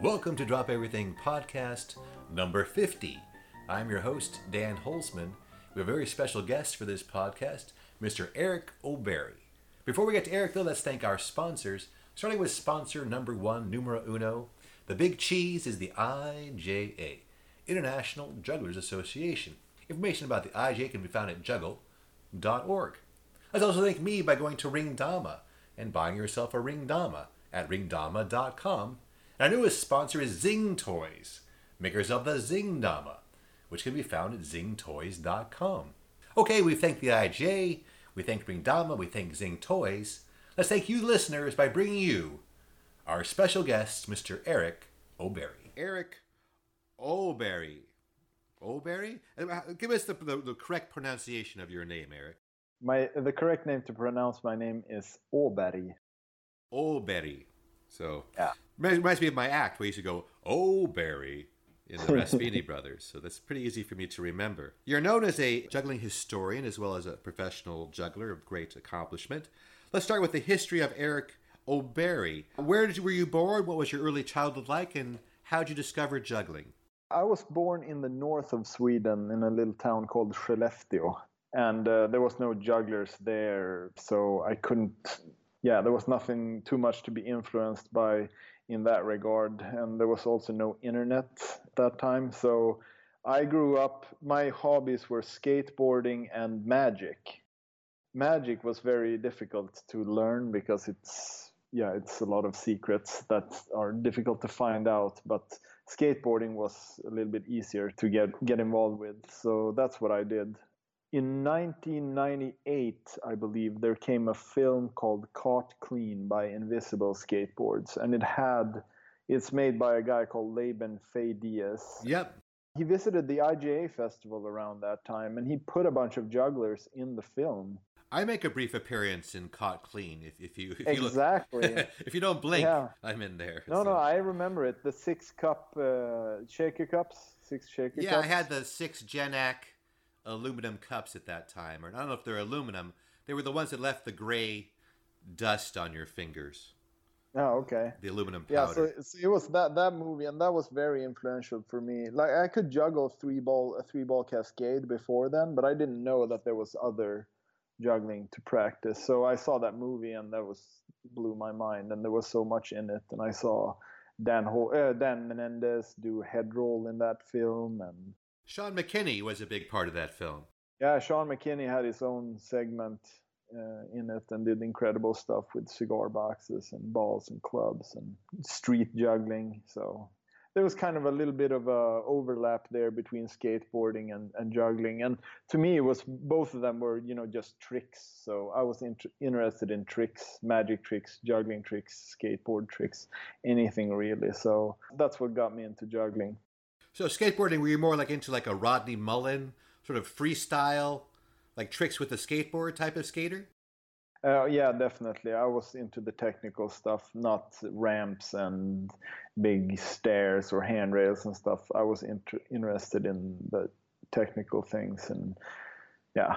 Welcome to Drop Everything Podcast number 50. I'm your host, Dan Holzman. We have a very special guest for this podcast, Mr. Eric O'Berry. Before we get to Eric, though, let's thank our sponsors, starting with sponsor number one, numero uno. The big cheese is the IJA, International Jugglers Association. Information about the IJA can be found at juggle.org. Let's also thank me by going to Ringdama and buying yourself a Ringdama at ringdama.com. And our newest sponsor is Zing Toys, makers of the Zing Dama, which can be found at zingtoys.com. Okay, we thank the IJ, we thank Ringdama, we thank Zing Toys. Let's thank you listeners by bringing you our special guest, Mr. Eric O'Berry. Eric O'Berry. O'Berry? Uh, Give us the, the, the correct pronunciation of your name, Eric. My the correct name to pronounce my name is Åberg. O'Berry. So Yeah. Reminds reminds me of my act where you used to go O'Berry in the Raspyni Brothers. So that's pretty easy for me to remember. You're known as a juggling historian as well as a professional juggler of great accomplishment. Let's start with the history of Eric O'Berry. Where did you, were you born? What was your early childhood like? And how did you discover juggling? I was born in the north of Sweden in a little town called Skellefteå, and uh, there was no jugglers there, so I couldn't. Yeah, there was nothing too much to be influenced by in that regard, and there was also no internet at that time. So I grew up. My hobbies were skateboarding and magic. Magic was very difficult to learn because it's yeah, it's a lot of secrets that are difficult to find out, but skateboarding was a little bit easier to get get involved with. So that's what I did. In 1998, I believe there came a film called Caught Clean by Invisible Skateboards, and it had it's made by a guy called Laban Fay Diaz. Yep. He visited the IJA festival around that time, and he put a bunch of jugglers in the film. I make a brief appearance in Caught Clean. If, if you if you Exactly. look, if you don't blink, Yeah. I'm in there. No, So- no, I remember it. The six cup uh, shaker cups, six shaker Yeah, cups. I had the six Genac aluminum cups at that time, or I don't know if they're aluminum. They were the ones that left the gray dust on your fingers. Oh, okay. The aluminum Yeah, powder. so, so it was that that movie, and that was very influential for me. Like I could juggle three ball a three ball cascade before then, but I didn't know that there was other juggling to practice. So I saw that movie, and that was blew my mind. And there was so much in it. And I saw Dan Ho- uh, Dan Menendez do head roll in that film, and Sean McKinney was a big part of that film. yeah, Sean McKinney had his own segment uh, in it and did incredible stuff with cigar boxes and balls and clubs and street juggling. So there was kind of a little bit of a overlap there between skateboarding and, and juggling. And to me, it was both of them were you know just tricks. So I was int- interested in tricks, magic tricks, juggling tricks, skateboard tricks, anything really. So that's what got me into juggling. So skateboarding, were you more like into like a Rodney Mullen sort of freestyle, like tricks with the skateboard type of skater? Uh, yeah, definitely. I was into the technical stuff, not ramps and big stairs or handrails and stuff. I was inter- interested in the technical things, and yeah.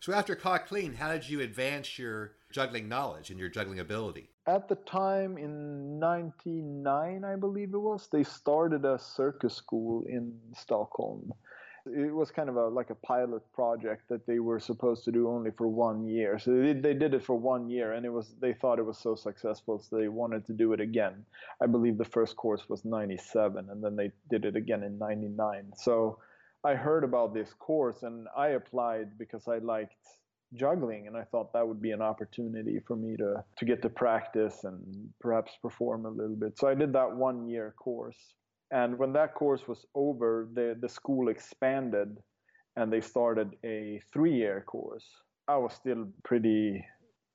So after Caught Clean, how did you advance your juggling knowledge and your juggling ability? At the time in '99, I believe it was, they started a circus school in Stockholm. It was kind of a like a pilot project that they were supposed to do only for one year. So they, they did it for one year, and it was they thought it was so successful, so they wanted to do it again. I believe the first course was '97, and then they did it again in '99. So I heard about this course, and I applied because I liked juggling and i thought that would be an opportunity for me to to get to practice and perhaps perform a little bit. So i did that one year course and when that course was over the the school expanded and they started a three year course. I was still pretty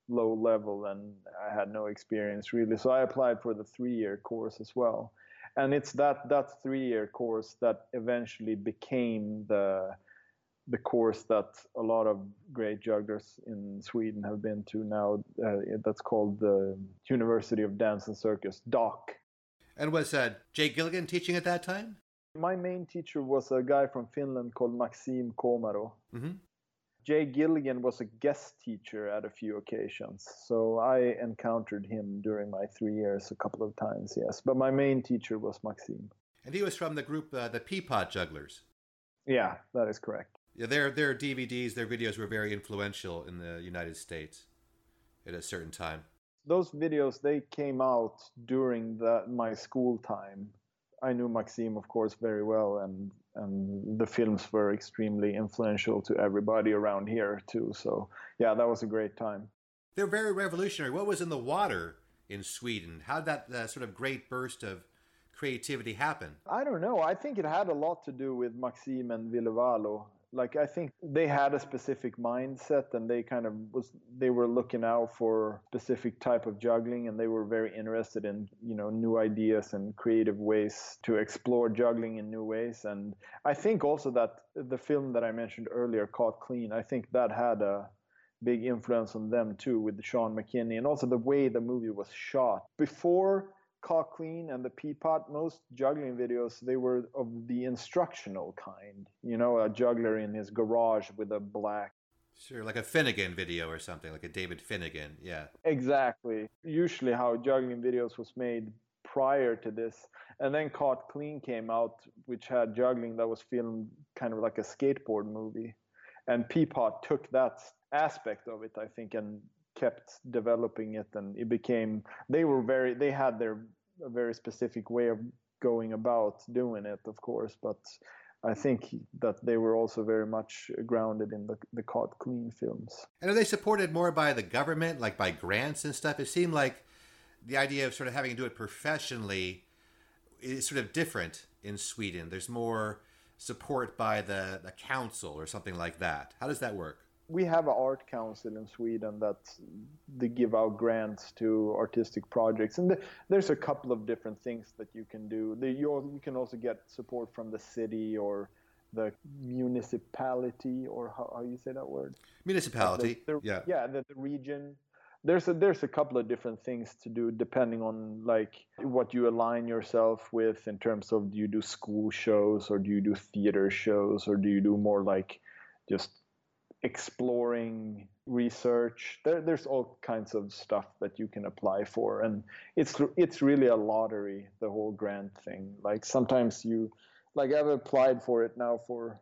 low level and i had no experience really so i applied for the three year course as well. And it's that that three year course that eventually became the the course that a lot of great jugglers in Sweden have been to now. Uh, that's called the University of Dance and Circus, DOCH. And was uh, Jay Gilligan teaching at that time? My main teacher was a guy from Finland called Maksim Komaro. Mm-hmm. Jay Gilligan was a guest teacher at a few occasions. So I encountered him during my three years a couple of times, yes. But my main teacher was Maxime. And he was from the group, uh, the Peapod Jugglers. Yeah, that is correct. Yeah, their their DVDs, their videos were very influential in the United States at a certain time. Those videos they came out during the, my school time. I knew Maxime, of course, very well, and and the films were extremely influential to everybody around here too. So yeah, that was a great time. They're very revolutionary. What was in the water in Sweden? How did that uh, sort of great burst of creativity happen? I don't know. I think it had a lot to do with Maxime and Ville Walo like i think they had a specific mindset and they kind of was they were looking out for specific type of juggling and they were very interested in you know new ideas and creative ways to explore juggling in new ways. And i think also that the film that i mentioned earlier caught clean i think that had a big influence on them too with sean mckinney and also the way the movie was shot. Before Caught Clean and the Peapod, most juggling videos, they were of the instructional kind. You know, a juggler in his garage with a black. Sure, like a Finnigan video or something, like a David Finnigan, yeah. Exactly. Usually, how juggling videos was made prior to this. And then Caught Clean came out, which had juggling that was filmed kind of like a skateboard movie. And Peapod took that aspect of it, I think, and kept developing it and it became they were very they had their a very specific way of going about doing it of course but I think that they were also very much grounded in the, the Caught Clean films. And are they supported more by the government, like by grants and stuff? It seemed like the idea of sort of having to do it professionally is sort of different in Sweden. There's more support by the, the council or something like that. How does that work? We have an art council in Sweden that they give out grants to artistic projects, and the, there's a couple of different things that you can do. The, you, you can also get support from the city or the municipality, or how, how you say that word? Municipality. The, yeah. Yeah, the, the region. There's a there's a couple of different things to do depending on like what you align yourself with in terms of do you do school shows or do you do theater shows or do you do more like just exploring research. There, there's all kinds of stuff that you can apply for, and it's it's really a lottery. The whole grant thing. Like sometimes you, like I've applied for it now for,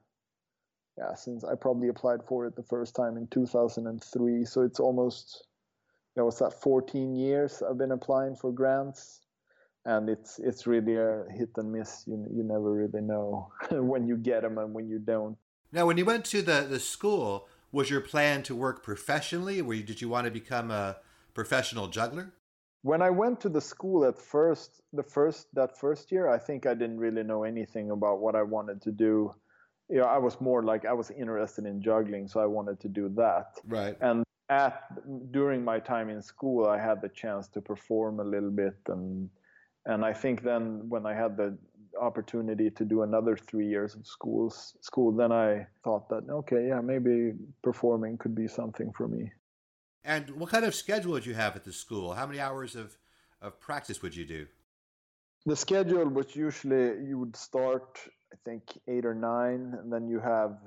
yeah, since I probably applied for it the first time in 2003. So it's almost, yeah, what's that? 14 years I've been applying for grants. And it's it's really a hit and miss. You you never really know when you get them and when you don't. Now, when you went to the, the school, was your plan to work professionally? Or did you want to become a professional juggler? When I went to the school at first, the first that first year, I think I didn't really know anything about what I wanted to do. You know, I was more like I was interested in juggling, so I wanted to do that. Right. And at during my time in school, I had the chance to perform a little bit, and and I think then when I had the opportunity to do another three years of schools school, then I thought that okay, yeah, maybe performing could be something for me. And what kind of schedule would you have at the school? How many hours of, of practice would you do? The schedule was usually you would start, I think, eight or nine, and then you have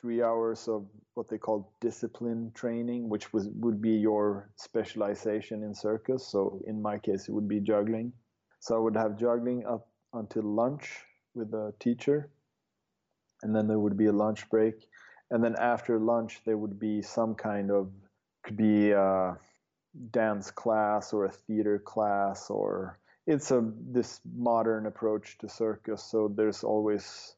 three hours of what they call discipline training, which was would be your specialization in circus. So in my case, it would be juggling. So I would have juggling up until lunch with the teacher, and then there would be a lunch break, and then after lunch there would be some kind of could be a dance class or a theater class or it's a this modern approach to circus so there's always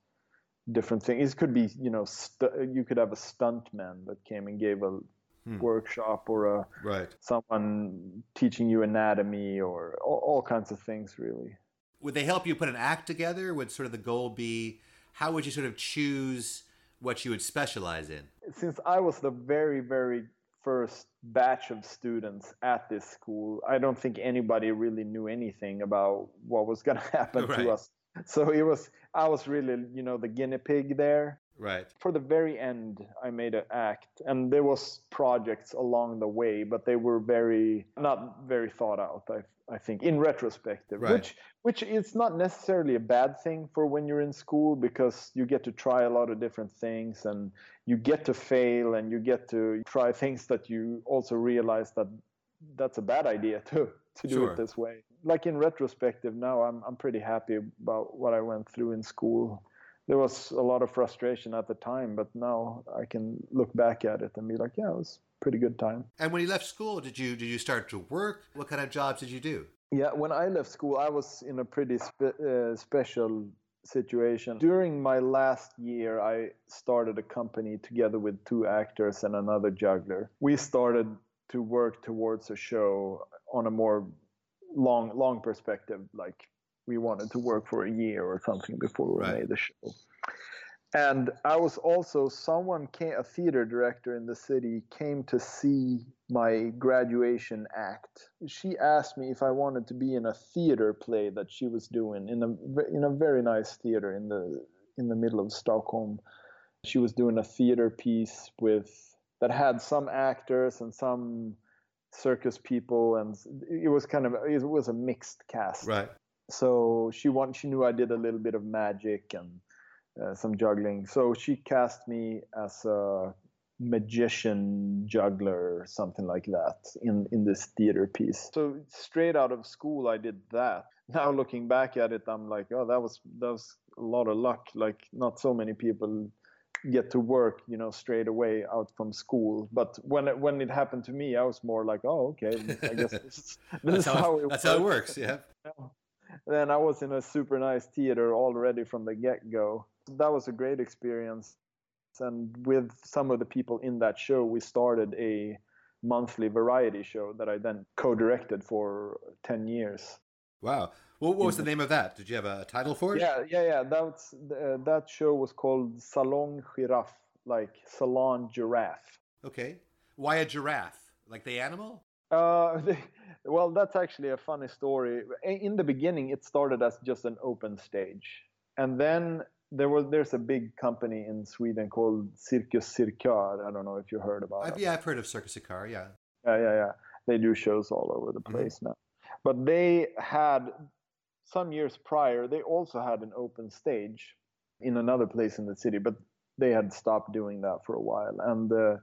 different things it could be you know st- you could have a stuntman that came and gave a hmm. workshop or a right someone teaching you anatomy or all, all kinds of things really would they help you put an act together? Would sort of the goal be how would you sort of choose what you would specialize in? Since I was the very, very first batch of students at this school, I don't think anybody really knew anything about what was going to happen right. to us. So it was I was really, you know, the guinea pig there. Right. For the very end, I made an act, and there was projects along the way, but they were very not very thought out. I I think in retrospective, Right. which which is not necessarily a bad thing for when you're in school because you get to try a lot of different things and you get to fail and you get to try things that you also realize that that's a bad idea to to do Sure. it this way. Like in retrospective now, I'm I'm pretty happy about what I went through in school. There was a lot of frustration at the time, but now I can look back at it and be like, yeah, it was a pretty good time. And when you left school, did you did you start to work? What kind of jobs did you do? Yeah, when I left school, I was in a pretty spe- uh, special situation. During my last year, I started a company together with two actors and another juggler. We started to work towards a show on a more long long perspective like we wanted to work for a year or something before we Right. made the show. And I was also someone came, a theater director in the city came to see my graduation act. She asked me if I wanted to be in a theater play that she was doing in a in a very nice theater in the in the middle of Stockholm. She was doing a theater piece with that had some actors and some circus people and it was kind of it was a mixed cast Right. So she want she knew I did a little bit of magic and uh, some juggling. So she cast me as a magician juggler something like that in in this theater piece. So straight out of school I did that. Now looking back at it I'm like, oh that was that was a lot of luck. Like not so many people get to work, you know, straight away out from school. But when it, when it happened to me, I was more like, oh, okay, I guess this, is- this That's is how, how it, it that's how it works. works. Yeah. Then I was in a super nice theater already from the get go. That was a great experience. And with some of the people in that show, we started a monthly variety show that I then co directed for 10 years. Wow. Well, what was the name of that? Did you have a title for it? Yeah, yeah, yeah. That's, uh, that show was called Salon Giraffe, like Salon Giraffe. Okay. Why a giraffe? Like the animal? Uh, well, that's actually a funny story. In the beginning, it started as just an open stage, and then there was there's a big company in Sweden called Cirkus Cirkör. I don't know if you heard about I've, it. yeah, I've heard of Circus Car. Yeah. Yeah, yeah, yeah. They do shows all over the Mhm. place now. But they had some years prior. They also had an open stage in another place in the city, but they had stopped doing that for a while. And uh,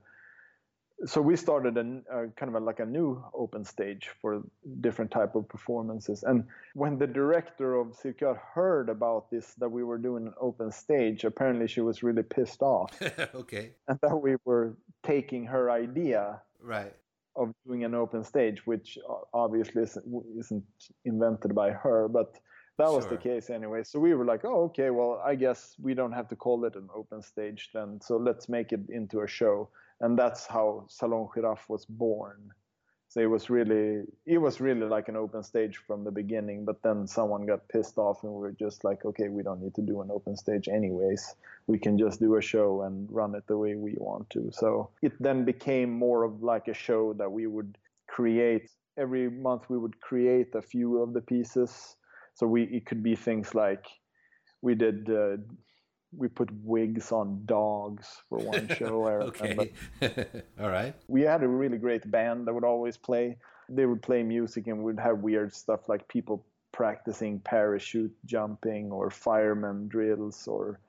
so we started a, a uh, kind of a, like a new open stage for different type of performances. And when the director of Cirkör heard about this, that we were doing an open stage, apparently she was really pissed off, okay. and that we were taking her idea Right. of doing an open stage, which obviously isn't, isn't invented by her, but that was the case anyway. So we were like, oh, okay, well, I guess we don't have to call it an open stage then. So let's make it into a show, and that's how Salon Giraffe was born. So it was really, it was really like an open stage from the beginning. But then someone got pissed off, and we were just like, okay, we don't need to do an open stage anyways. We can just do a show and run it the way we want to. So it then became more of like a show that we would create every month. We would create a few of the pieces. So we it could be things like we did. Uh, we put wigs on dogs for one show. Okay. All right. we had a really great band that would always play. They would play music and we'd have weird stuff like people practicing parachute jumping or fireman drills or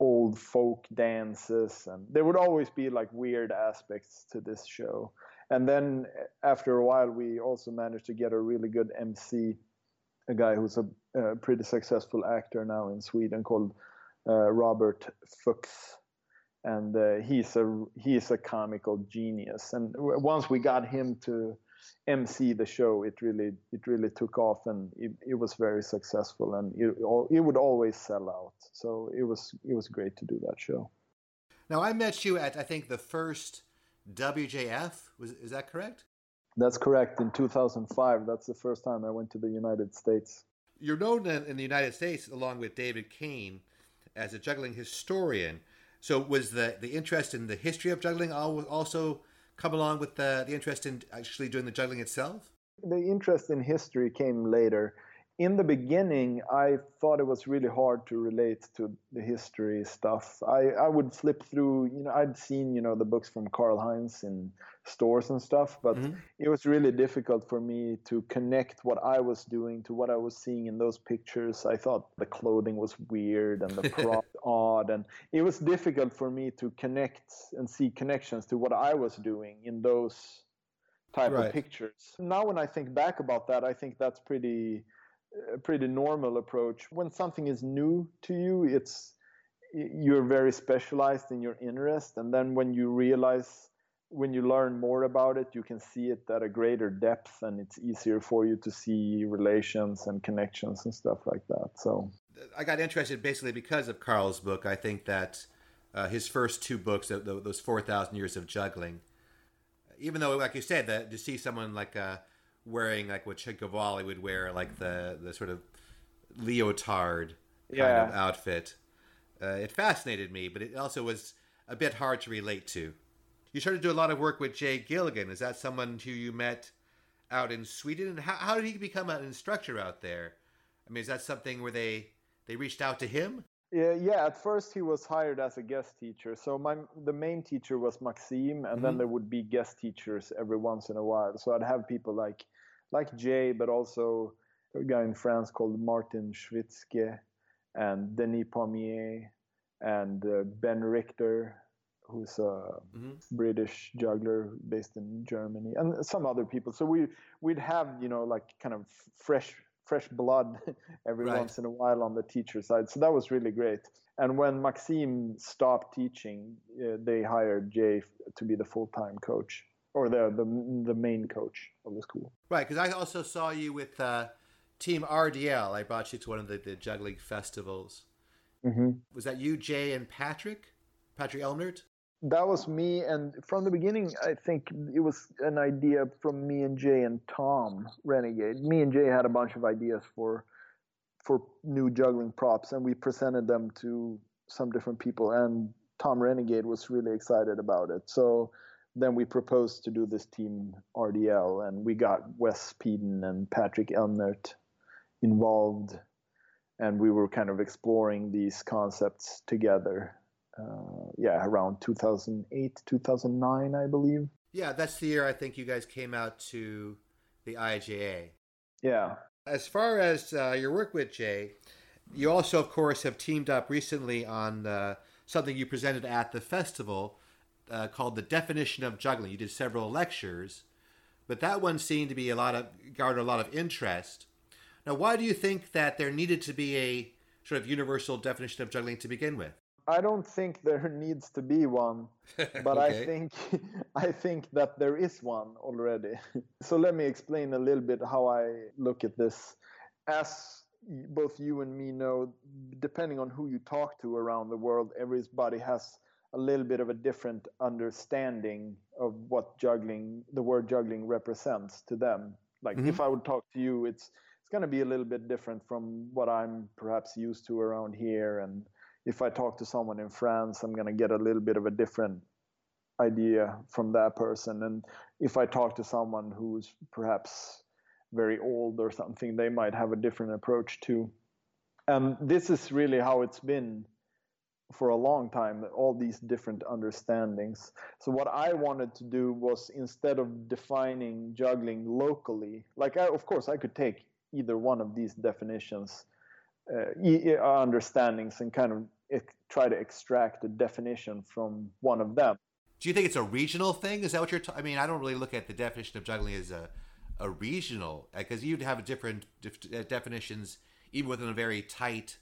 old folk dances and there would always be like weird aspects to this show. And then after a while we also managed to get a really good MC, a guy who's a, a pretty successful actor now in Sweden called uh, Robert Fux and uh, he's a he's a comical genius. And once we got him to MC the show, it really it really took off, and it, it was very successful, and it it would always sell out. So it was it was great to do that show. Now I met you at I think the first WJF. Was is that correct? That's correct. In 2005, that's the first time I went to the United States. You're known in, in the United States along with David Cain as a juggling historian. So was the the interest in the history of juggling also come along with the the interest in actually doing the juggling itself? The interest in history came later. In the beginning, I thought it was really hard to relate to the history stuff. I, I would flip through, you know, I'd seen, you know, the books from Karl Heinz in stores and stuff, but mm-hmm. it was really difficult for me to connect what I was doing to what I was seeing in those pictures. I thought the clothing was weird and the prop odd, and it was difficult for me to connect and see connections to what I was doing in those type right. of pictures. Now, when I think back about that, I think that's pretty a pretty normal approach. When something is new to you, it's you're very specialized in your interest, and then when you realize when you learn more about it, you can see it at a greater depth, and it's easier for you to see relations and connections and stuff like that. So I got interested basically because of Karl's book. I think that uh, his first two books, those four thousand years of juggling, even though, like you said, that to see someone like uh, wearing like what Cavalli would wear, like the the sort of leotard kind yeah. of outfit. Uh, it fascinated me, but it also was a bit hard to relate to. You started to do a lot of work with Jay Gilligan. Is that someone who you met out in Sweden? And how, how did he become an instructor out there? I mean, is that something where they they reached out to him? Yeah, yeah. At first, he was hired as a guest teacher. So my the main teacher was Maxime, and mm-hmm. then there would be guest teachers every once in a while. So I'd have people like like Jay, but also a guy in France called Martin Schwietzke and Denis Paumier and uh, Ben Richter, who's a mm-hmm. British juggler based in Germany, and some other people. So we we'd have you know like kind of fresh fresh blood every right. once in a while on the teacher side. So that was really great. And when Maxime stopped teaching, uh, they hired Jay to be the full time coach or the the the main coach of the school. Right, because I also saw you with uh, Team RDL. I brought you to one of the, the juggling festivals. Mm-hmm. Was that you, Jay, and Patrick? Patrik Elmnert? That was me, and from the beginning, I think it was an idea from me and Jay and Tom Renegade. Me and Jay had a bunch of ideas for for new juggling props, and we presented them to some different people. And Tom Renegade was really excited about it. So then we proposed to do this team RDL, and we got Wes Peden and Patrik Elmnert involved, and we were kind of exploring these concepts together. Uh, yeah, around 2008, 2009, I believe. Yeah, that's the year I think you guys came out to the IJA. Yeah. As far as uh, your work with Jay, you also, of course, have teamed up recently on uh, something you presented at the festival uh, called "The Definition of Juggling." You did several lectures, but that one seemed to be a lot of garner a lot of interest. Now, why do you think that there needed to be a sort of universal definition of juggling to begin with? I don't think there needs to be one, but okay. I think I think that there is one already. so let me explain a little bit how I look at this. As both you and me know, depending on who you talk to around the world, everybody has a little bit of a different understanding of what juggling the word juggling represents to them. Like mm-hmm. if i would talk to you it's it's going to be a little bit different from what i'm perhaps used to around here. And if i talk to someone in france i'm going to get a little bit of a different idea from that person. And if i talk to someone who's perhaps very old or something they might have a different approach too. And this is really how it's been for a long time all these different understandings. So what i wanted to do was instead of defining juggling locally like I, of course i could take either one of these definitions uh, uh understandings and kind of try to extract a definition from one of them. Do you think it's a regional thing? Is that what you're ta- i mean i don't really look at the definition of juggling as a, a regional because you'd have different def- uh, definitions even within a very tight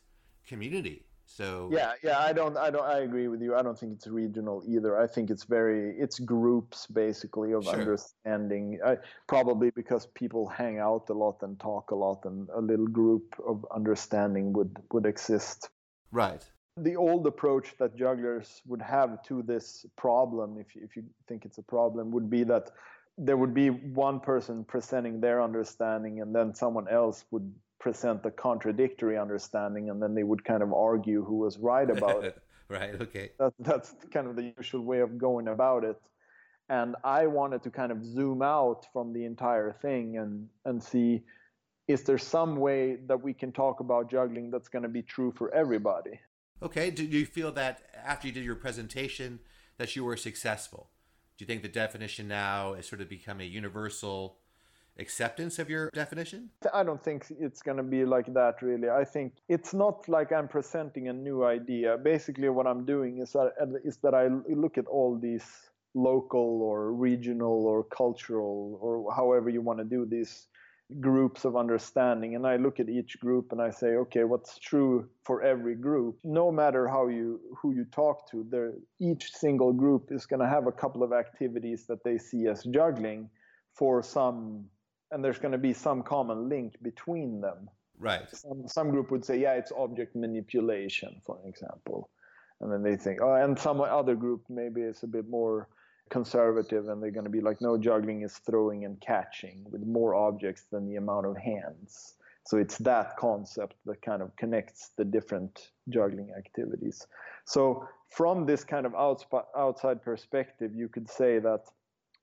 community so yeah, yeah, I don't, I don't, I agree with you. I don't think it's regional either. I think it's very, it's groups basically of sure. understanding. I, probably because people hang out a lot and talk a lot, and a little group of understanding would would exist. Right. The old approach that jugglers would have to this problem, if if you think it's a problem, would be that there would be one person presenting their understanding, and then someone else would present a contradictory understanding and then they would kind of argue who was right about it. right, okay. That, that's kind of the usual way of going about it. And I wanted to kind of zoom out from the entire thing and, and see is there some way that we can talk about juggling that's going to be true for everybody? Okay. Do you feel that after you did your presentation that you were successful? Do you think the definition now has sort of become a universal acceptance of your definition? I don't think it's going to be like that really. I think it's not like I'm presenting a new idea. Basically what I'm doing is uh, that, is that I look at all these local or regional or cultural or however you want to do these groups of understanding and i look at each group and i say okay what's true for every group no matter how you who you talk to there each single group is going to have a couple of activities that they see as juggling for some and there's going to be some common link between them. Right. Some, some group would say yeah it's object manipulation for example. And then they think oh and some other group maybe is a bit more conservative and they're going to be like no juggling is throwing and catching with more objects than the amount of hands. So it's that concept that kind of connects the different juggling activities. So from this kind of outside perspective you could say that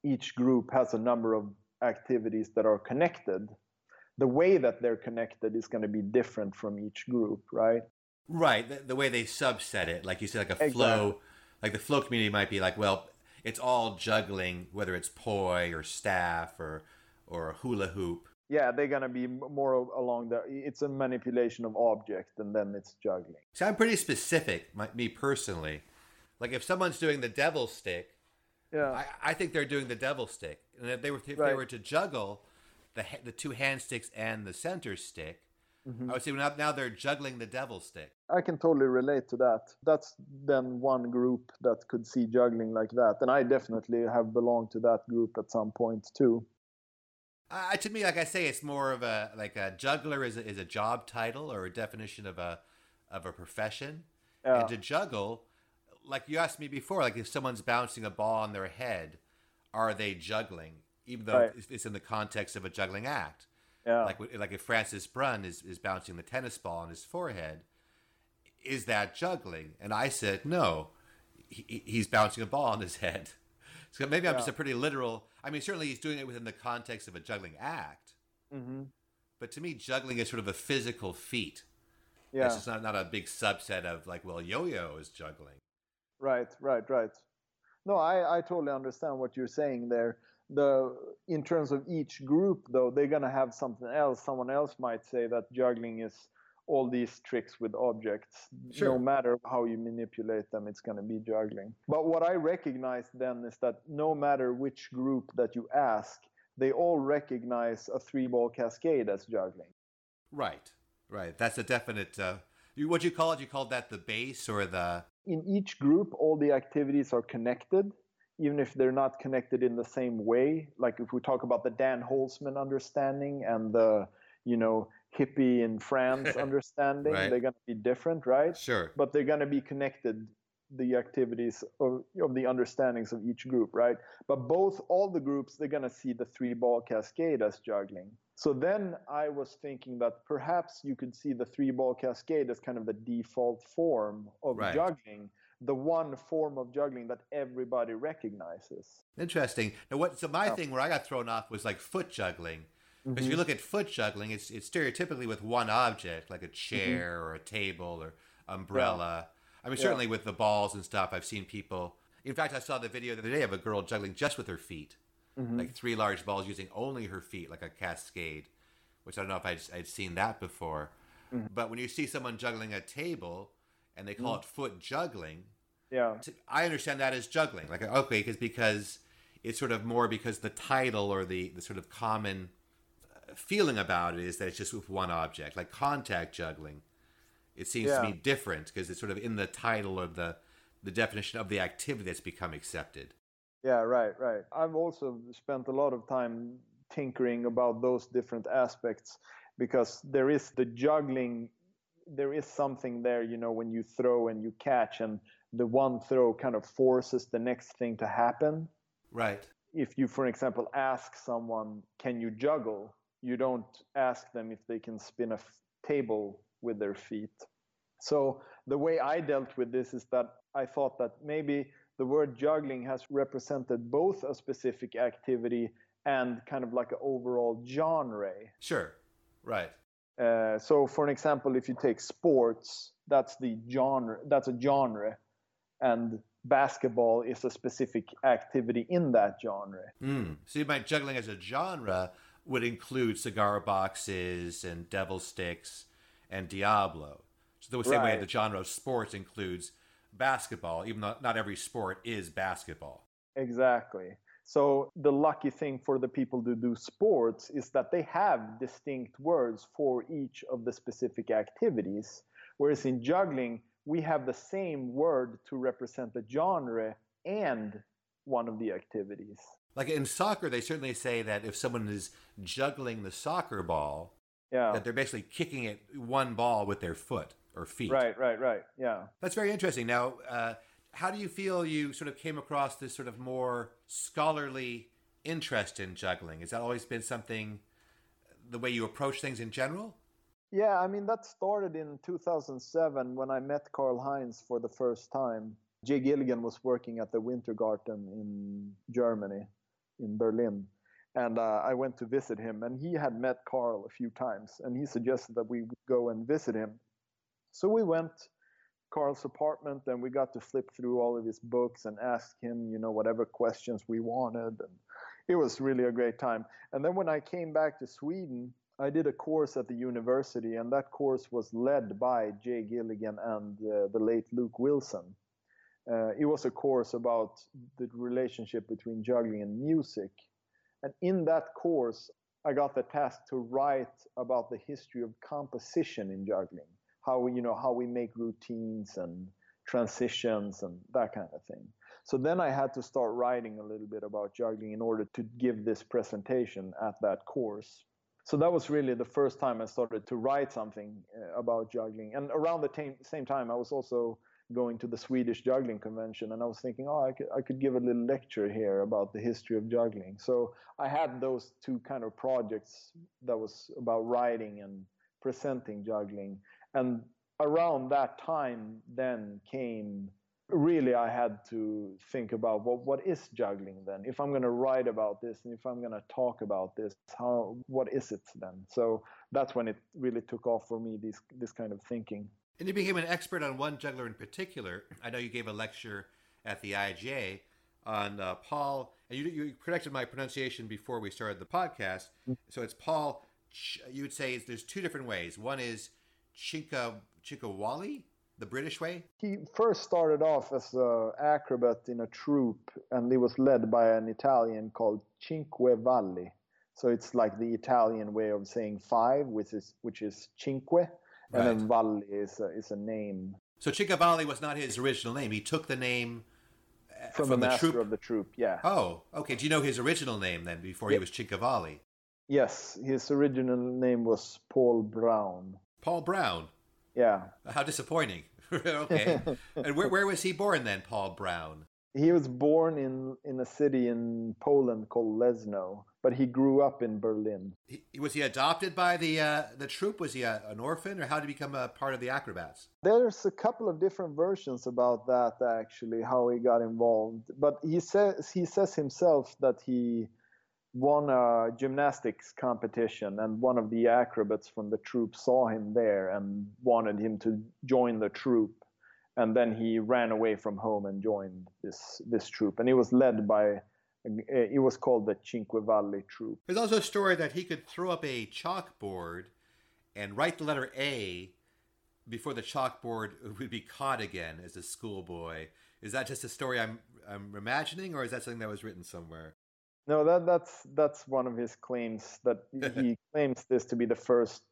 each group has a number of activities that are connected the way that they're connected is going to be different from each group right right the, the way they subset it like you said like a exactly. flow like the flow community might be like well it's all juggling, whether it's poi or staff or or hula hoop. Yeah, they're gonna be more along the. It's a manipulation of object, and then it's juggling. So I'm pretty specific, my, me personally. Like if someone's doing the devil stick, yeah, I, I think they're doing the devil stick, and if they were if right. they were to juggle the the two hand sticks and the center stick, Mm-hmm. I would say now, now they're juggling the devil stick. I can totally relate to that. That's then one group that could see juggling like that, and I definitely have belonged to that group at some point too. Uh, to me, like I say, it's more of a like a juggler is a, is a job title or a definition of a of a profession, yeah. and to juggle, like you asked me before, like if someone's bouncing a ball on their head, are they juggling? Even though right. it's in the context of a juggling act. Yeah. Like like if Francis Brunn is, is bouncing the tennis ball on his forehead, is that juggling? And I said no, he, he's bouncing a ball on his head. So maybe I'm yeah. just a pretty literal. I mean, certainly he's doing it within the context of a juggling act. Mm-hmm. But to me, juggling is sort of a physical feat. Yeah, it's just not not a big subset of like, well, yo-yo is juggling. Right, right, right. No, I I totally understand what you're saying there. The in terms of each group though they're going to have something else. Someone else might say that juggling is all these tricks with objects. Sure. no matter how you manipulate them it's going to be juggling. But what i recognize then is that no matter which group that you ask they all recognize a three ball cascade as juggling. Right right. That's a definite uh, what you call it you call that the base or the in each group all the activities are connected even if they're not connected in the same way. Like if we talk about the Dan Holzman understanding and the, you know, hippie in France understanding, right. they're going to be different, right? Sure. But they're going to be connected the activities of, of the understandings of each group, right? But both all the groups they're going to see the three ball cascade as juggling. So then I was thinking that perhaps you could see the three ball cascade as kind of the default form of right. juggling the one form of juggling that everybody recognizes. Interesting. Now, what? So my thing where I got thrown off was like foot juggling. Because mm-hmm. if you look at foot juggling, it's it's stereotypically with one object, like a mm-hmm. chair mm-hmm. or a table or umbrella. Yeah. I mean, certainly yeah. with the balls and stuff, I've seen people. In fact, I saw the video the other day of a girl juggling just with her feet, mm-hmm. like three large balls using only her feet, like a cascade. Which I don't know if I'd, I'd seen that before. Mm-hmm. But when you see someone juggling a table, and they call mm. it foot juggling. Yeah, I understand that as juggling. Like okay, because because it's sort of more because the title or the the sort of common uh, feeling about it is that it's just with one object, like contact juggling. It seems yeah. to be different because it's sort of in the title of the the definition of the activity that's become accepted. Yeah, right, right. I've also spent a lot of time tinkering about those different aspects because there is the juggling there is something there, you know, when you throw and you catch, and the one throw kind of forces the next thing to happen. Right. If you, for example, ask someone, "Can you juggle?" you don't ask them if they can spin a f- table with their feet. So the way I dealt with this is that I thought that maybe the word juggling has represented both a specific activity and kind of like an overall genre. Sure Right. Uh, so, for an example, if you take sports, that's the genre. That's a genre, and basketball is a specific activity in that genre. Mm. So, you might juggling as a genre would include cigar boxes and devil sticks and Diablo. So the same right. way the genre of sports includes basketball, even though not every sport is basketball. Exactly. So the lucky thing for the people to do sports is that they have distinct words for each of the specific activities. Whereas in juggling, we have the same word to represent the genre and one of the activities. Like in soccer, they certainly say that if someone is juggling the soccer ball, yeah. that they're basically kicking it one ball with their foot or feet. Right, right, right. Yeah. That's very interesting. Now, uh, how do you feel you sort of came across this sort of more scholarly interest in juggling? Has that always been something, the way you approach things in general? Yeah, I mean, that started in 2007 when I met Karl Heinz for the first time. Jay Gilligan was working at the Wintergarten in Germany, in Berlin. And uh, I went to visit him, and he had met Carl a few times, and he suggested that we go and visit him. So we went Karl's apartment and we got to flip through all of his books and ask him, you know, whatever questions we wanted. And it was really a great time. And then when I came back to Sweden, I did a course at the university, and that course was led by Jay Gilligan and uh, the late Luke Wilson. Uh, it was a course about the relationship between juggling and music. And in that course, I got the task to write about the history of composition in juggling how we, you know, how we make routines and transitions and that kind of thing. So then I had to start writing a little bit about juggling in order to give this presentation at that course. So that was really the first time I started to write something uh, about juggling. And around the t- same time, I was also going to the Swedish Juggling Convention, and I was thinking, oh, I could, I could give a little lecture here about the history of juggling. So I had those two kind of projects that was about writing and presenting juggling and around that time then came really i had to think about well, what is juggling then? If i'm going to write about this and if i'm going to talk about this how what is it then? So that's when it really took off for me this this kind of thinking. And you became an expert on one juggler in particular. I know you gave a lecture at the ija on uh, paul and you, you corrected my pronunciation before we started the podcast. Mm-hmm. so it's paul you would say there's two different ways. One is Chinka Chinkawali, the British way? He first started off as an acrobat in a troupe, and he was led by an Italian called Cinque Valli. So it's like the Italian way of saying five, which is which is cinque, right. and then Valli is a, is a name. So Cinquevalli was not his original name. He took the name uh, from, from the, the troupe of the troupe. Yeah. Oh, okay. Do you know his original name then? Before yeah. he was Cinquevalli? Yes, his original name was Paul Brown. Paul Brown. Yeah. How disappointing. okay. and where, where was he born then, Paul Brown? He was born in, in a city in Poland called Leszno, but he grew up in Berlin. He, was he adopted by the uh, the troupe? Was he a, an orphan, or how did he become a part of the acrobats? There's a couple of different versions about that actually, how he got involved. But he says he says himself that he won a uh, gymnastics competition, and one of the acrobats from the troupe saw him there and wanted him to join the troupe. And then he ran away from home and joined this this troupe, and he was led by. It was called the Cinque Valli troupe. There's also a story that he could throw up a chalkboard and write the letter A before the chalkboard would be caught again as a schoolboy. Is that just a story I'm I'm imagining, or is that something that was written somewhere? No, that that's that's one of his claims. That he claims this to be the first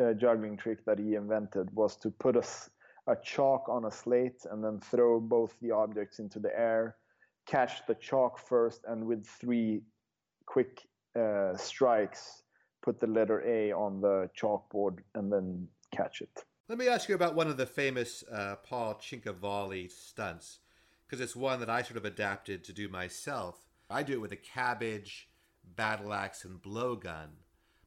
uh, juggling trick that he invented was to put a, a chalk on a slate and then throw both the objects into the air, catch the chalk first, and with three quick uh, strikes, put the letter A on the chalkboard and then catch it. Let me ask you about one of the famous uh, Paul Cinquevalli stunts, because it's one that I sort of adapted to do myself. I do it with a cabbage, battle axe, and blowgun.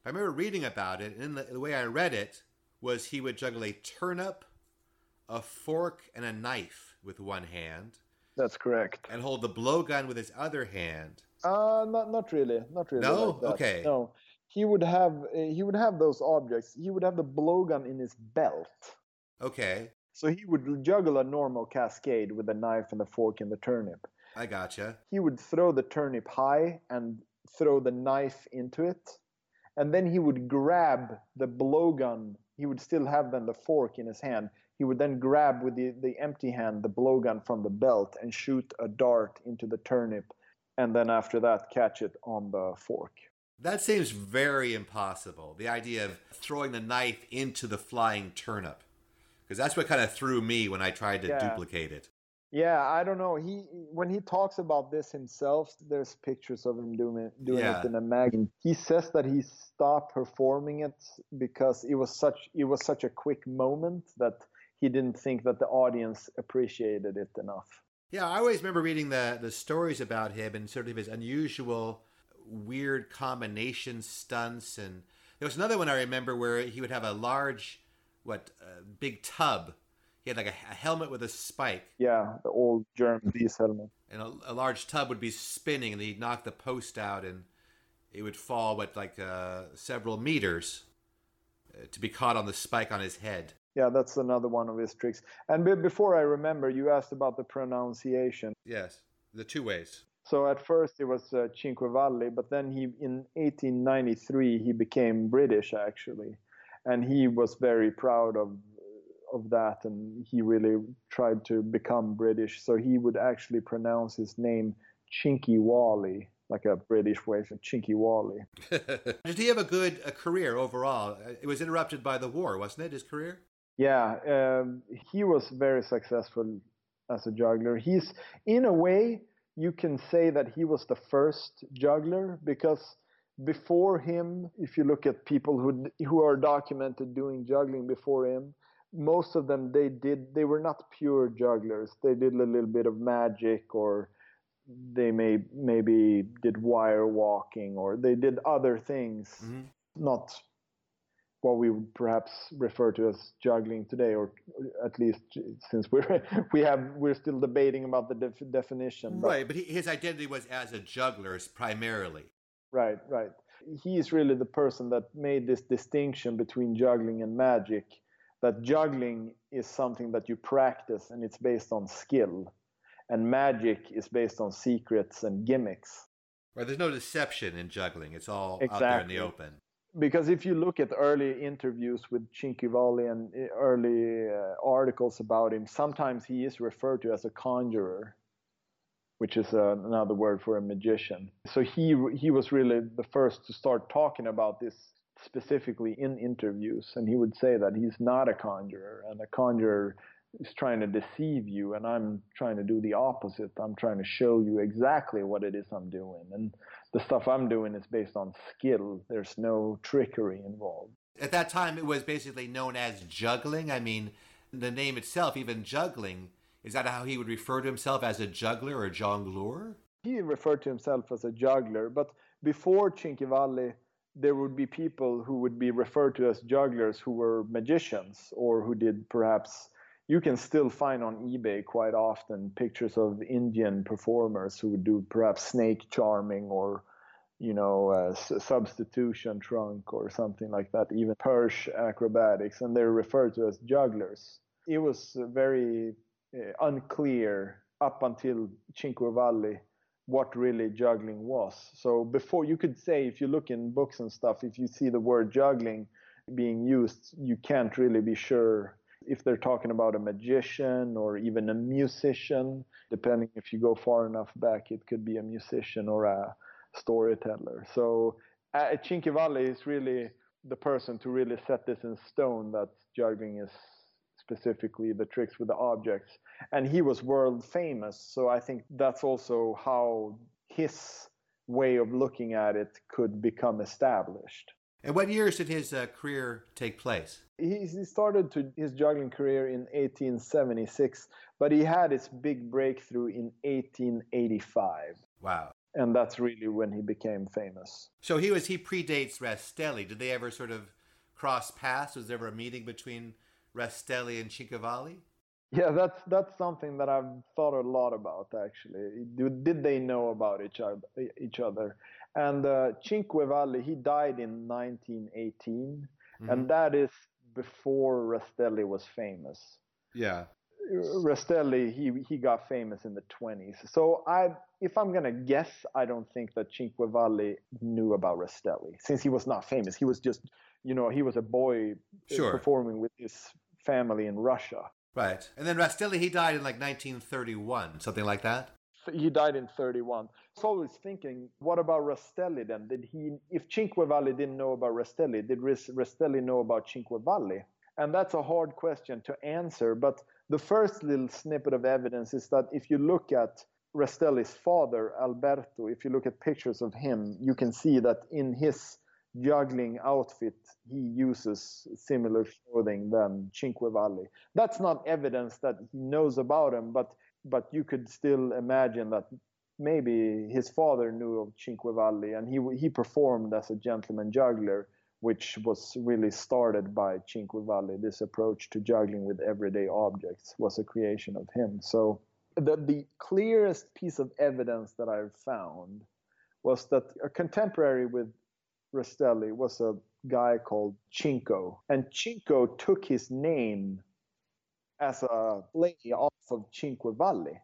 I remember reading about it, and the, the way I read it was he would juggle a turnip, a fork, and a knife with one hand. That's correct. And hold the blowgun with his other hand. Uh, not not really, not really. No, like okay. No, he would have he would have those objects. He would have the blowgun in his belt. Okay. So he would juggle a normal cascade with a knife and a fork and the turnip. I gotcha. He would throw the turnip high and throw the knife into it. And then he would grab the blowgun. He would still have then the fork in his hand. He would then grab with the, the empty hand the blowgun from the belt and shoot a dart into the turnip. And then after that, catch it on the fork. That seems very impossible. The idea of throwing the knife into the flying turnip because that's what kind of threw me when I tried to yeah. duplicate it. Yeah, I don't know. He when he talks about this himself, there's pictures of him doing it, doing yeah. it in a magazine. He says that he stopped performing it because it was such it was such a quick moment that he didn't think that the audience appreciated it enough. Yeah, I always remember reading the the stories about him and sort of his unusual, weird combination stunts. And there was another one I remember where he would have a large what uh, big tub. He had like a, a, helmet with a spike. Yeah, the old German police helmet. And a, a, large tub would be spinning, and he'd knock the post out, and it would fall what like uh, several meters uh, to be caught on the spike on his head. Yeah, that's another one of his tricks. And b- before I remember, you asked about the pronunciation. Yes, the two ways. So at first it was uh, Cinquevalli, but then he in 1893 he became British actually and he was very proud of of that and he really tried to become british. So he would actually pronounce his name chinky wally like a british way for chinky wally did he have a good a career overall? It was interrupted by the war wasn't it his career? Yeah um, he was very successful as a juggler. He's in a way you can say that he was the first juggler because before him, if you look at people who who are documented doing juggling before him, most of them they did they were not pure jugglers. They did a little bit of magic or they may maybe did wire walking or they did other things, mm-hmm. not what we would perhaps refer to as juggling today, or at least since we're we have we're still debating about the def- definition. But, right, but he, his identity was as a juggler primarily. Right, right. He is really the person that made this distinction between juggling and magic. That juggling is something that you practice and it's based on skill, and magic is based on secrets and gimmicks. Right, there's no deception in juggling. It's all exactly. out there in the open. Because if you look at early interviews with Cinquevalli and eh, early uh, articles about him, sometimes he is referred to as a conjurer which is uh, another word for a magician. So he he was really the first to start talking about this specifically in interviews, and he would say that he's not a conjurer, and a conjurer is trying to deceive you, and I'm trying to do the opposite. I'm trying to show you exactly what it is I'm doing, and the stuff I'm doing is based on skill. There's no trickery involved. At that time, it was basically known as juggling. I mean, the name itself, even juggling is that how he would refer to himself as a juggler or a jongleur? He referred to himself as a juggler, but before Cinquevalli, there would be people who would be referred to as jugglers who were magicians or who did perhaps you can still find on eBay quite often pictures of Indian performers who would do perhaps snake charming or you know uh, substitution trunk or something like that even Perche acrobatics and they're referred to as jugglers. It was very uh, unclear up until Cinquevalli what really juggling was. So before you could say, if you look in books and stuff, if you see the word juggling being used, you can't really be sure if they're talking about a magician or even a musician. Depending if you go far enough back, it could be a musician or a storyteller. So uh, Cinquevalli is really the person to really set this in stone that juggling is specifically the tricks with the objects. And he was world famous. So I think that's also how his way of looking at it could become established. And what years did his uh, career take place? He, he started to, his juggling career in 1876, but he had his big breakthrough in 1885. Wow. And that's really when he became famous. So he was he predates Rastelli. Did they ever sort of cross paths? Was there ever a meeting between Rastelli and Cinquevalli? Yeah, that's that's something that I've thought a lot about actually. Did they know about each other? Each other, And uh, Cinquevalli, he died in 1918, mm-hmm. and that is before Rastelli was famous. Yeah. Rastelli, he he got famous in the 20s. So I, if I'm gonna guess, I don't think that Cinquevalli knew about Rastelli since he was not famous. He was just, you know, he was a boy sure. performing with his family in Russia. Right, and then Rastelli, he died in like 1931, something like that. He died in 31. So I was always thinking, what about Rastelli then? Did he, if Cinquevalli didn't know about Rastelli, did Rastelli know about Cinquevalli? And that's a hard question to answer, but the first little snippet of evidence is that if you look at Rastelli's father, Alberto, if you look at pictures of him, you can see that in his juggling outfit, he uses similar clothing than Cinquevalli. That's not evidence that he knows about him, but but you could still imagine that maybe his father knew of Cinquevalli and he he performed as a gentleman juggler which was really started by Cinquevalli. This approach to juggling with everyday objects was a creation of him. So the, the clearest piece of evidence that I've found was that a contemporary with Rastelli was a guy called Chinko. And Chinko took his name as a play off of Cinquevalli.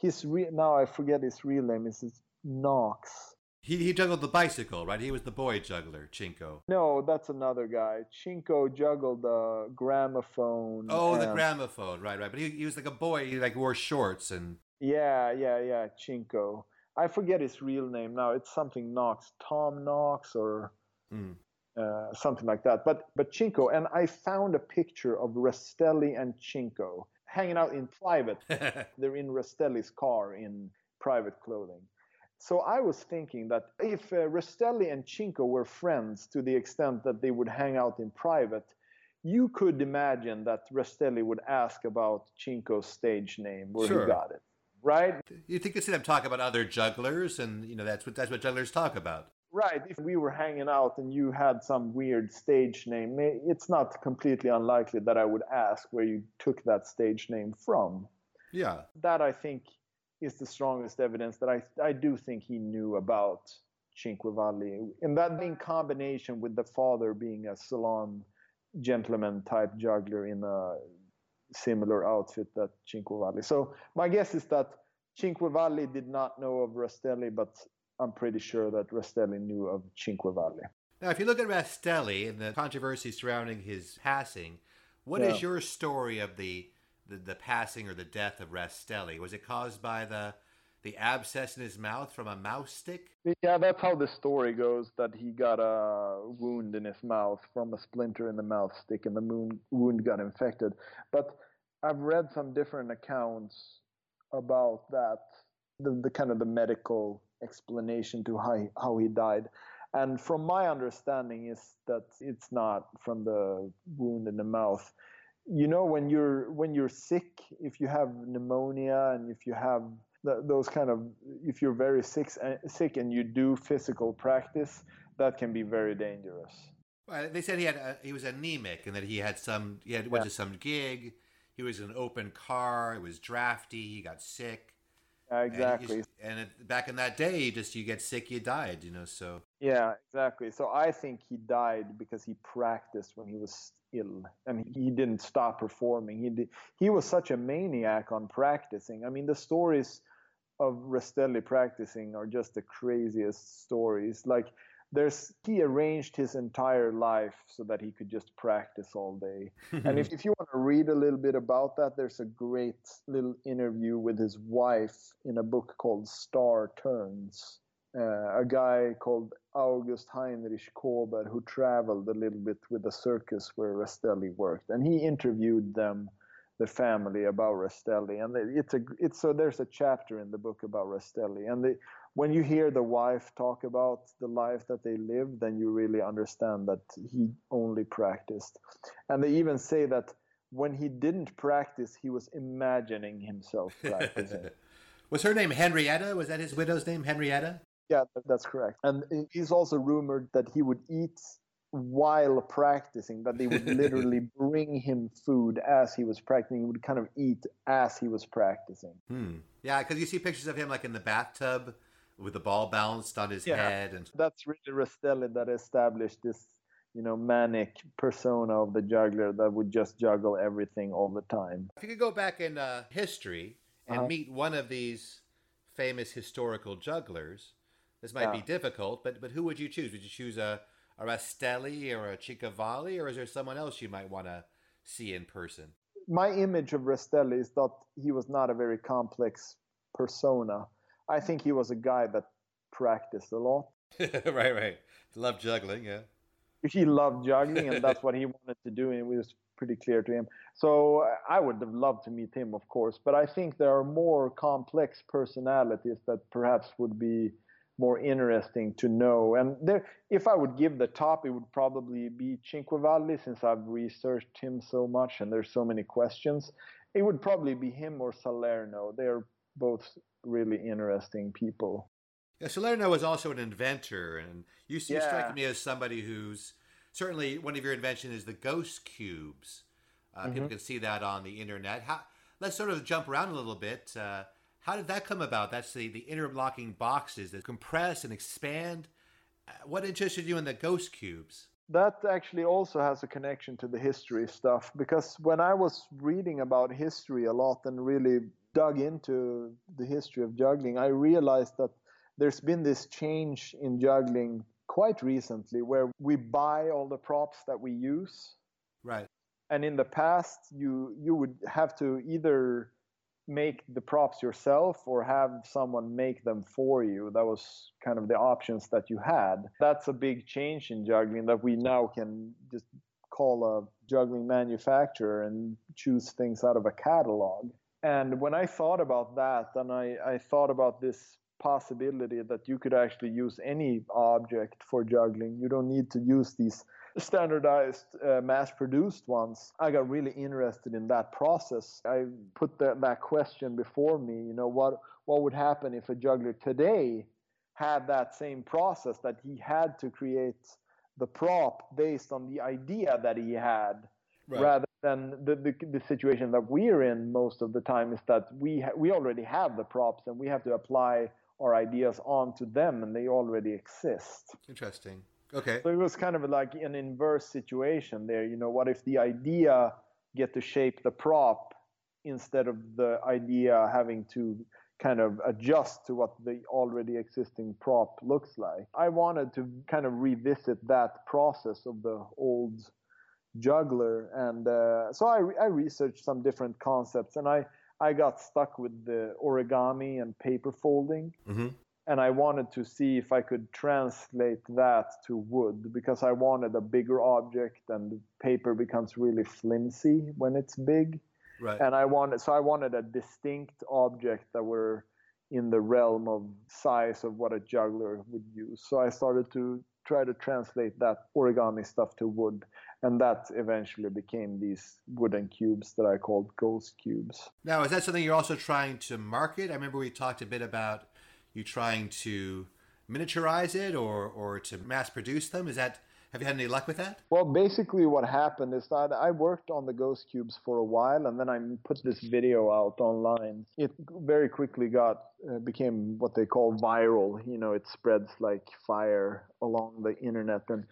His re- now I forget his real name. Is Knox he, he juggled the bicycle, right? He was the boy juggler, Chinko. No, that's another guy. Chinko juggled the gramophone. Oh, and... the gramophone, right, right. But he, he was like a boy. He like wore shorts and. Yeah, yeah, yeah. Cinco. I forget his real name now. It's something Knox, Tom Knox, or mm. uh, something like that. But but Cinco, and I found a picture of Rastelli and Chinko hanging out in private. They're in Rastelli's car in private clothing. So I was thinking that if uh, Rastelli and Chinko were friends to the extent that they would hang out in private, you could imagine that Rastelli would ask about Chinko's stage name, where sure. he got it, right? You think you see them talk about other jugglers, and you know that's what that's what jugglers talk about. Right. If we were hanging out and you had some weird stage name, it's not completely unlikely that I would ask where you took that stage name from. Yeah. That I think is the strongest evidence that I, I do think he knew about Cinque Cinquevalli. And that in combination with the father being a salon gentleman type juggler in a similar outfit that Cinquevalli. So my guess is that Cinquevalli did not know of Rastelli, but I'm pretty sure that Rastelli knew of Cinquevalli. Now, if you look at Rastelli and the controversy surrounding his passing, what yeah. is your story of the the, the passing or the death of Rastelli? Was it caused by the the abscess in his mouth from a mouth stick? Yeah, that's how the story goes. That he got a wound in his mouth from a splinter in the mouth stick, and the moon, wound got infected. But I've read some different accounts about that, the, the kind of the medical explanation to how he, how he died. And from my understanding is that it's not from the wound in the mouth you know when you're when you're sick if you have pneumonia and if you have those kind of if you're very sick uh, sick and you do physical practice that can be very dangerous well, they said he had a, he was anemic and that he had some he had went yeah. to some gig he was in an open car it was drafty he got sick yeah, exactly and, and it, back in that day just you get sick you died you know so yeah exactly so i think he died because he practiced when he was ill and he didn't stop performing. He did, he was such a maniac on practicing. I mean, the stories of Rastelli practicing are just the craziest stories. Like there's he arranged his entire life so that he could just practice all day. and if, if you want to read a little bit about that, there's a great little interview with his wife in a book called Star Turns uh, a guy called August Heinrich Kober who traveled a little bit with the circus where Rastelli worked, and he interviewed them, the family, about Rastelli. And it's a it's so there's a chapter in the book about Rastelli, and the, when you hear the wife talk about the life that they lived, then you really understand that he only practiced, and they even say that when he didn't practice, he was imagining himself practicing. was her name Henrietta? Was that his widow's name, Henrietta? Yeah, that's correct. And he's also rumored that he would eat while practicing, that they would literally bring him food as he was practicing. He would kind of eat as he was practicing. Hmm. Yeah, because you see pictures of him like in the bathtub with the ball balanced on his Yeah. head and That's really Rastelli that established this, you know, manic persona of the juggler that would just juggle everything all the time. If you could go back in uh, history and Uh-huh. meet one of these famous historical jugglers, this might be difficult, but but who would you choose? Would you choose a, a Rastelli or a Cinquevalli, or is there someone else you might want to see in person? My image of Rastelli is that he was not a very complex persona. I think he was a guy that practiced a lot. right, right. Loved juggling, yeah. he loved juggling and that's what he wanted to do and it was pretty clear to him so i would have loved to meet him of course but i think there are more complex personalities that perhaps would be more interesting to know and there if i would give the top it would probably be cinquevalli since i've researched him so much and there's so many questions it would probably be him or salerno they're both really interesting people Yeah, Salerno was also an inventor, and you, you Yeah. strike me as somebody who's certainly one of your inventions is the ghost cubes. Uh, People can see that on the internet. How, let's sort of jump around a little bit. Uh, how did that come about? That's the, the interlocking boxes that compress and expand. Uh, what interested you in the ghost cubes? that actually also has a connection to the history stuff because when I was reading about history a lot and really dug into the history of juggling, I realized that there's been this change in juggling quite recently where we buy all the props that we use. Right. and in the past you you would have to either make the props yourself or have someone make them for you. That was kind of the options that you had. That's a big change in juggling that we now can just call a juggling manufacturer and choose things out of a catalog and when i thought about that and i, I thought about this possibility that you could actually use any object for juggling. You don't need to use these standardized uh, mass produced ones. I got really interested in that process. I put that, that question before me you know what what would happen if a juggler today had that same process that he had to create the prop based on the idea that he had Right. rather than the, the the situation that we're in most of the time is that we ha- we already have the props and we have to apply our ideas onto them and they already exist Interesting. Okay. so it was kind of like an inverse situation there. You know, what if the idea get to shape the prop instead of the idea having to kind of adjust to what the already existing prop looks like? I wanted to kind of revisit that process of the old juggler, and uh, so I, I researched some different concepts, and I I got stuck with the origami and paper folding. Mm-hmm. and I wanted to see if I could translate that to wood because I wanted a bigger object and paper becomes really flimsy when it's big. Right. and I wanted so I wanted a distinct object that were in the realm of size of what a juggler would use. So I started to try to translate that origami stuff to wood and that eventually became these wooden cubes that I called ghost cubes Now, is that something you're also trying to market? I remember we talked a bit about you trying to miniaturize it or, or to mass produce them. Is that have you had any luck with that? Well, basically, what happened is that I worked on the ghost cubes for a while, and then I put this video out online. It very quickly got uh, became what they call viral. You know, it spreads like fire along the internet, and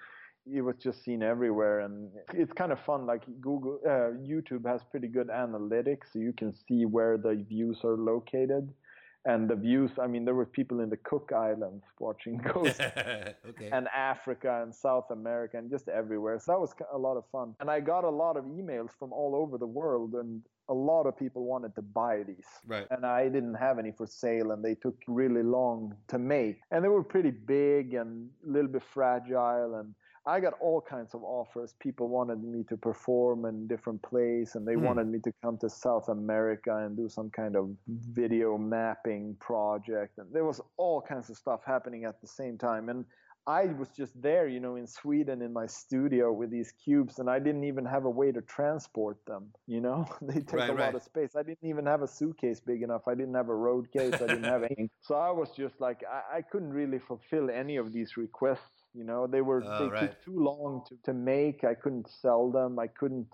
it was just seen everywhere. And it's kind of fun. Like Google, uh, YouTube has pretty good analytics, so you can see where the views are located. And the views, I mean, there were people in the Cook Islands watching Ghost okay. and Africa and South America and just everywhere. So that was a lot of fun. And I got a lot of emails from all over the world, and a lot of people wanted to buy these. right. And I didn't have any for sale, and they took really long to make. And they were pretty big and a little bit fragile. And I got all kinds of offers. People wanted me to perform in different places, and they Hmm. wanted me to come to South America and do some kind of video mapping project. And there was all kinds of stuff happening at the same time. And I was just there, you know, in Sweden in my studio with these cubes, and I didn't even have a way to transport them. You know, they take Right, a right. lot of space. I didn't even have a suitcase big enough. I didn't have a road case. I didn't have anything. So I was just like, I, I couldn't really fulfill any of these requests. You know, they were Oh, they right. took too long to, to make. I couldn't sell them. I couldn't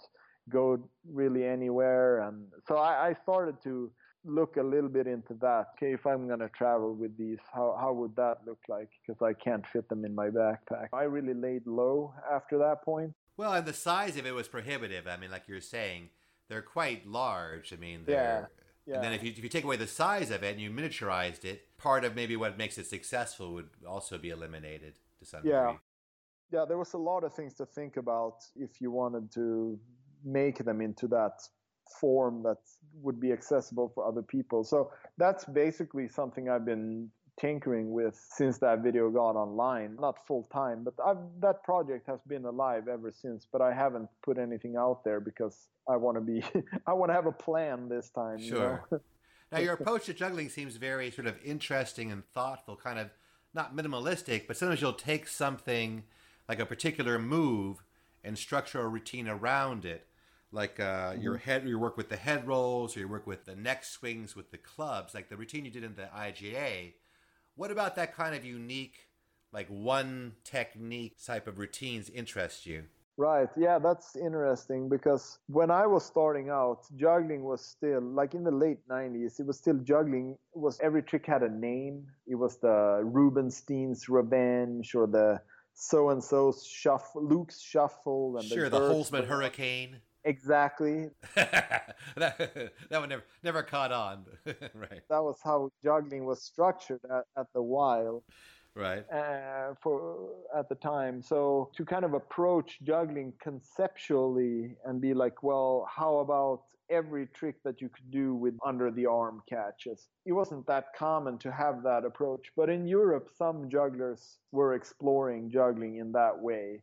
go really anywhere, and so I, I started to look a little bit into that. Okay, if I'm gonna travel with these, how how would that look like? Because I can't fit them in my backpack. I really laid low after that point. Well, and the size of it was prohibitive. I mean, like you're saying, they're quite large. I mean, they're, Yeah, yeah. And then if you if you take away the size of it and you miniaturized it, part of maybe what makes it successful would also be eliminated to some Yeah. degree. yeah, there was a lot of things to think about if you wanted to make them into that form that would be accessible for other people. So that's basically something I've been tinkering with since that video got online. Not full time, but I've, that project has been alive ever since. But I haven't put anything out there because I want to be, I want to have a plan this time. you Sure. know? Now, your approach to juggling seems very sort of interesting and thoughtful, kind of not minimalistic, but sometimes you'll take something like a particular move and structure a routine around it. Like uh, your head, you work with the head rolls, or you work with the neck swings with the clubs, like the routine you did in the IJA. What about that kind of unique, like one technique type of routines interest you? Right. Yeah, that's interesting because when I was starting out, juggling was still like in the late 90s, it was still juggling it was every trick had a name. It was the Rubenstein's revenge or the so and so's shuffle, Luke's shuffle and Sure, the Bert's- Holzman Hurricane. Exactly. that, that one never never caught on. right, That was how juggling was structured at, at the while. Right. uh, for at the time. So to kind of approach juggling conceptually and be like, well, how about every trick that you could do with under the arm catches? It wasn't that common to have that approach, but in Europe, some jugglers were exploring juggling in that way.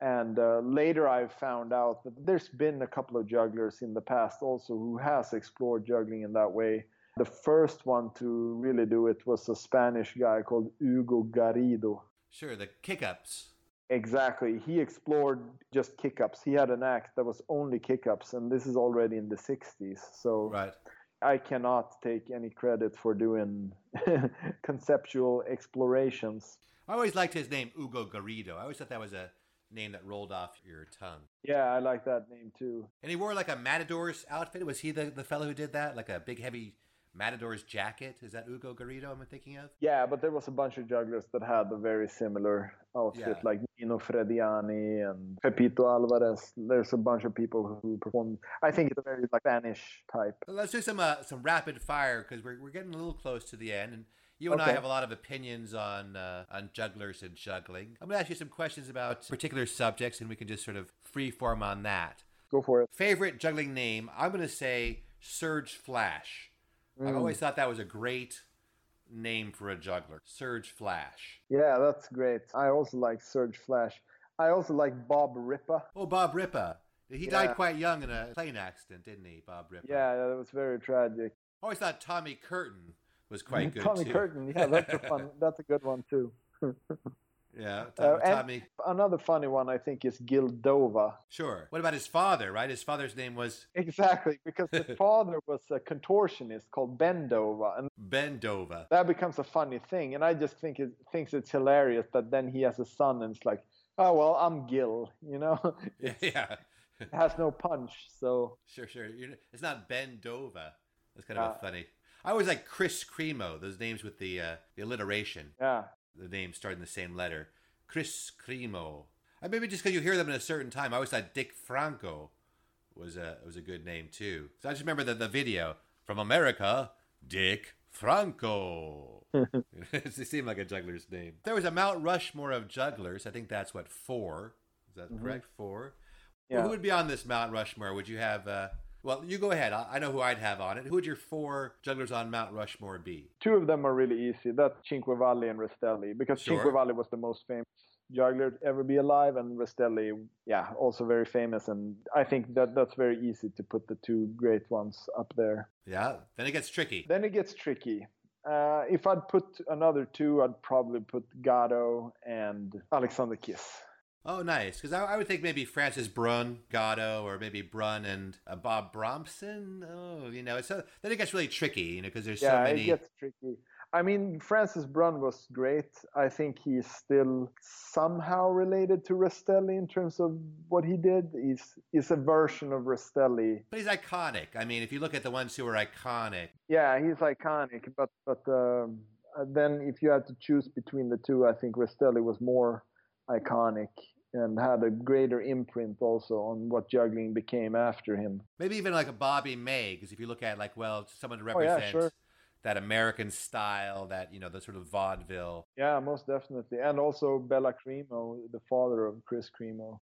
And uh, later, I found out that there's been a couple of jugglers in the past also who has explored juggling in that way. The first one to really do it was a Spanish guy called Hugo Garrido. Sure, the kick ups. Exactly. He explored just kick ups. He had an act that was only kick ups, and this is already in the 60s. So Right. I cannot take any credit for doing conceptual explorations. I always liked his name, Ugo Garrido. I always thought that was a name that rolled off your tongue. Yeah, I like that name too. And he wore like a matador's outfit. Was he the, the fellow who did that? Like a big, heavy matador's jacket? Is that Ugo Garrido I'm thinking of? Yeah, but there was a bunch of jugglers that had a very similar outfit, Yeah. like Nino Frediani and Pepito Alvarez. There's a bunch of people who performed. I think it's a very like Spanish type. Let's do some uh, some rapid fire because we're, we're getting a little close to the end, and you and I have a lot of opinions on uh, on jugglers and juggling. I'm gonna ask you some questions about particular subjects, and we can just sort of freeform on that. Go for it. Favorite juggling name? I'm gonna say Serge Flash. I've always mm. thought that was a great name for a juggler. Serge Flash. Yeah, that's great. I also like Serge Flash. I also like Bob Ripper. Oh, Bob Ripper. He Yeah. died quite young in a plane accident, didn't he, Bob Ripper? Yeah, that was very tragic. I always thought Tommy Curtin was quite good Tommy too. Curtin. Yeah, that's a fun. that's a good one too. Yeah, Uh, Tommy. Another funny one I think is Gildova. Sure. What about his father? Right, his father's name was Exactly, because the father was a contortionist called Bendova, and Ben Dova. that becomes a funny thing. And I just think it thinks it's hilarious that then he has a son, and it's like, oh well, I'm Gil, you know, Yeah, yeah. it has no punch. So Sure, sure. You're, it's not Bendova. That's kind of Uh, a funny. I always like Kris Kremo. Those names with the uh, the alliteration. yeah, The names starting the same letter. Kris Kremo. Uh, maybe just because you hear them at a certain time. I always thought Dick Franco was a was a good name too. So I just remember the the video from America, Dick Franco. it seemed like a juggler's name. There was a Mount Rushmore of jugglers. I think that's what four. Is that correct? Four. Well, who would be on this Mount Rushmore? Would you have? Uh, well, you go ahead. I, I know who I'd have on it. Who would your four jugglers on Mount Rushmore be? two of them are really easy. That's Cinquevalli and Rastelli, because Sure. Was the most famous juggler to ever be alive, and Rastelli, yeah, also very famous. And I think that that's very easy to put the two great ones up there. Yeah. Then it gets tricky. Then it gets tricky. Uh, if I'd put another two, I'd probably put Gatto and Alexander Kiss. Oh, nice. Because I, I would think maybe Francis Brunn, Gatto, or maybe Brunn and uh, Bob Bramson. Oh, you know, so then it gets really tricky, you know, because there's yeah, so many. it gets tricky. I mean, Francis Brunn was great. I think he's still somehow related to Rastelli in terms of what he did. He's, he's a version of Rastelli. But he's iconic. I mean, if you look at the ones who are iconic. Yeah, he's iconic. But, but um, then if you had to choose between the two, I think Rastelli was more iconic and had a greater imprint also on what juggling became after him. Maybe even like a Bobby May, because if you look at like, well, someone to represent oh, yeah, sure that American style, that you know, the sort of vaudeville. Yeah, most definitely, and also Béla Kremo, the father of Kris Kremo.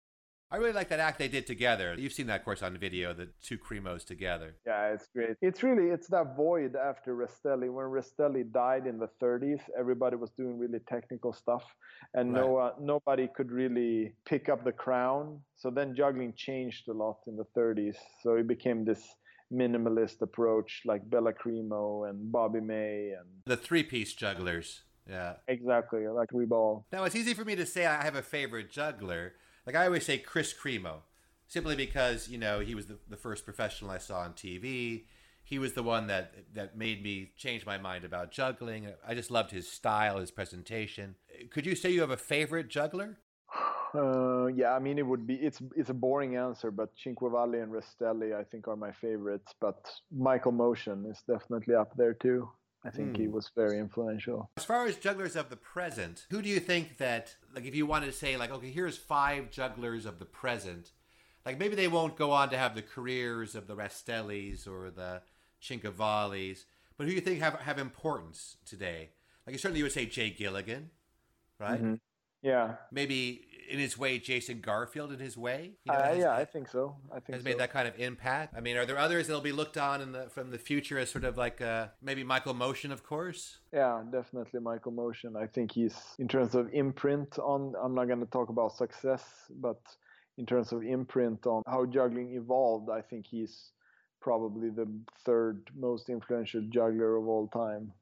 I really like that act they did together. You've seen that, of course, on video, the two Kremos together. Yeah, it's great. It's really it's that void after Rastelli. When Rastelli died in the 30s, everybody was doing really technical stuff, and right. no uh, nobody could really pick up the crown. So then juggling changed a lot in the 30s. So it became this minimalist approach like Béla Kremo and Bobby May and the three piece jugglers. Yeah. Exactly, like Rebla. Now it's easy for me to say I have a favorite juggler. Like I always say Kris Kremo. Simply because, you know, he was the, the first professional I saw on TV. He was the one that that made me change my mind about juggling. I just loved his style, his presentation. Could you say you have a favorite juggler? Uh, yeah, I mean it would be it's it's a boring answer, but Cinquevalli and Rastelli I think are my favorites. But Michael Moschen is definitely up there too. I think he hmm. was very influential. As far as jugglers of the present, who do you think that like if you wanted to say like okay, here's five jugglers of the present, like maybe they won't go on to have the careers of the Rastellis or the Cinquevallis, but who do you think have have importance today? Like certainly you would say Jay Gilligan, right? Mm-hmm. Yeah. Maybe in his way, Jason Garfield in his way? You know, uh, yeah, I think so. I think has so. made that kind of impact. I mean, are there others that'll be looked on in the from the future as sort of like uh, maybe Michael Moschen, of course? Yeah, definitely Michael Moschen. I think he's in terms of imprint on. I'm not going to talk about success, but in terms of imprint on how juggling evolved, I think he's probably the third most influential juggler of all time.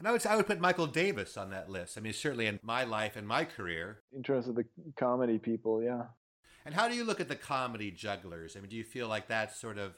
And I would I would put Michael Davis on that list. I mean, certainly in my life and my career. In terms of the comedy people, yeah. And how do you look at the comedy jugglers? I mean, do you feel like that's sort of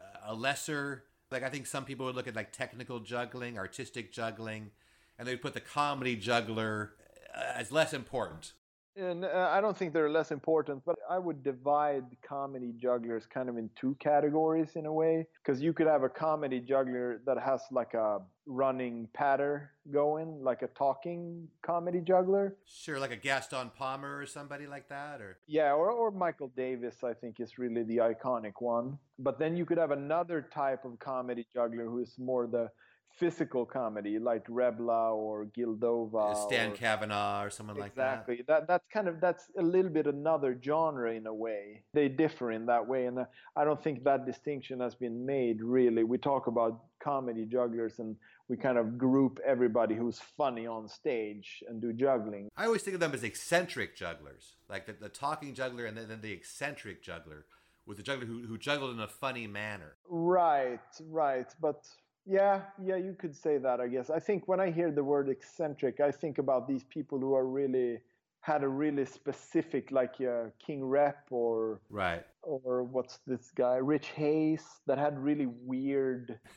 uh, a lesser? Like I think some people would look at like technical juggling, artistic juggling, and they would put the comedy juggler uh, as less important. And uh, I don't think they're less important, but I would divide comedy jugglers kind of in two categories in a way. Because you could have a comedy juggler that has like a running patter going, like a talking comedy juggler. Sure, like a Gaston Palmer or somebody like that, or yeah, or or Michael Davis. I think is really the iconic one. But then you could have another type of comedy juggler who is more the physical comedy like Rebla or Gildova, Stan or, Kavanagh or someone exactly. like that. Exactly. That that's kind of that's a little bit another genre in a way. They differ in that way, and uh, I don't think that distinction has been made really. We talk about comedy jugglers and we kind of group everybody who's funny on stage and do juggling. I always think of them as eccentric jugglers, like the, the talking juggler and then, then the eccentric juggler with the juggler who, who juggled in a funny manner. Right, right. But yeah, yeah, you could say that, I guess. I think when I hear the word eccentric, I think about these people who are really had a really specific, like uh, King Repp or right, or what's this guy, Rich Hayes, that had really weird,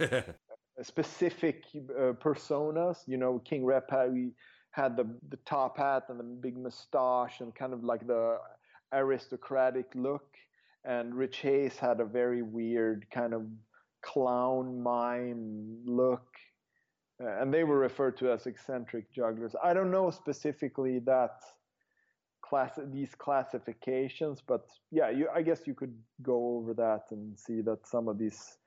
specific uh, personas. You know, King Repp had, had the the top hat and the big mustache and kind of like the aristocratic look, and Rich Hayes had a very weird kind of clown mime look. Uh, and they were referred to as eccentric jugglers. I don't know specifically that class these classifications, but yeah, you, I guess you could go over that and see that some of these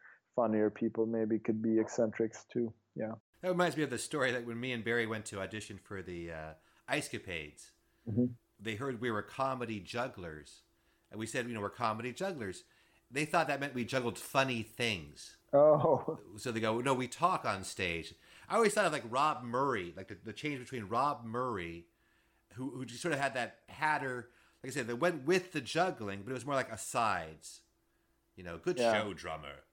funnier people maybe could be eccentrics too. Yeah. That reminds me of the story that when me and Barry went to audition for the uh, Ice Capades, mm-hmm. they heard we were comedy jugglers, and we said, you know, we're comedy jugglers they thought that meant we juggled funny things. Oh. So they go, no, we talk on stage. I always thought of like Rob Murray, like the, the change between Rob Murray, who, who just sort of had that patter, like I said, that went with the juggling, but it was more like asides. You know, good yeah. show drummer.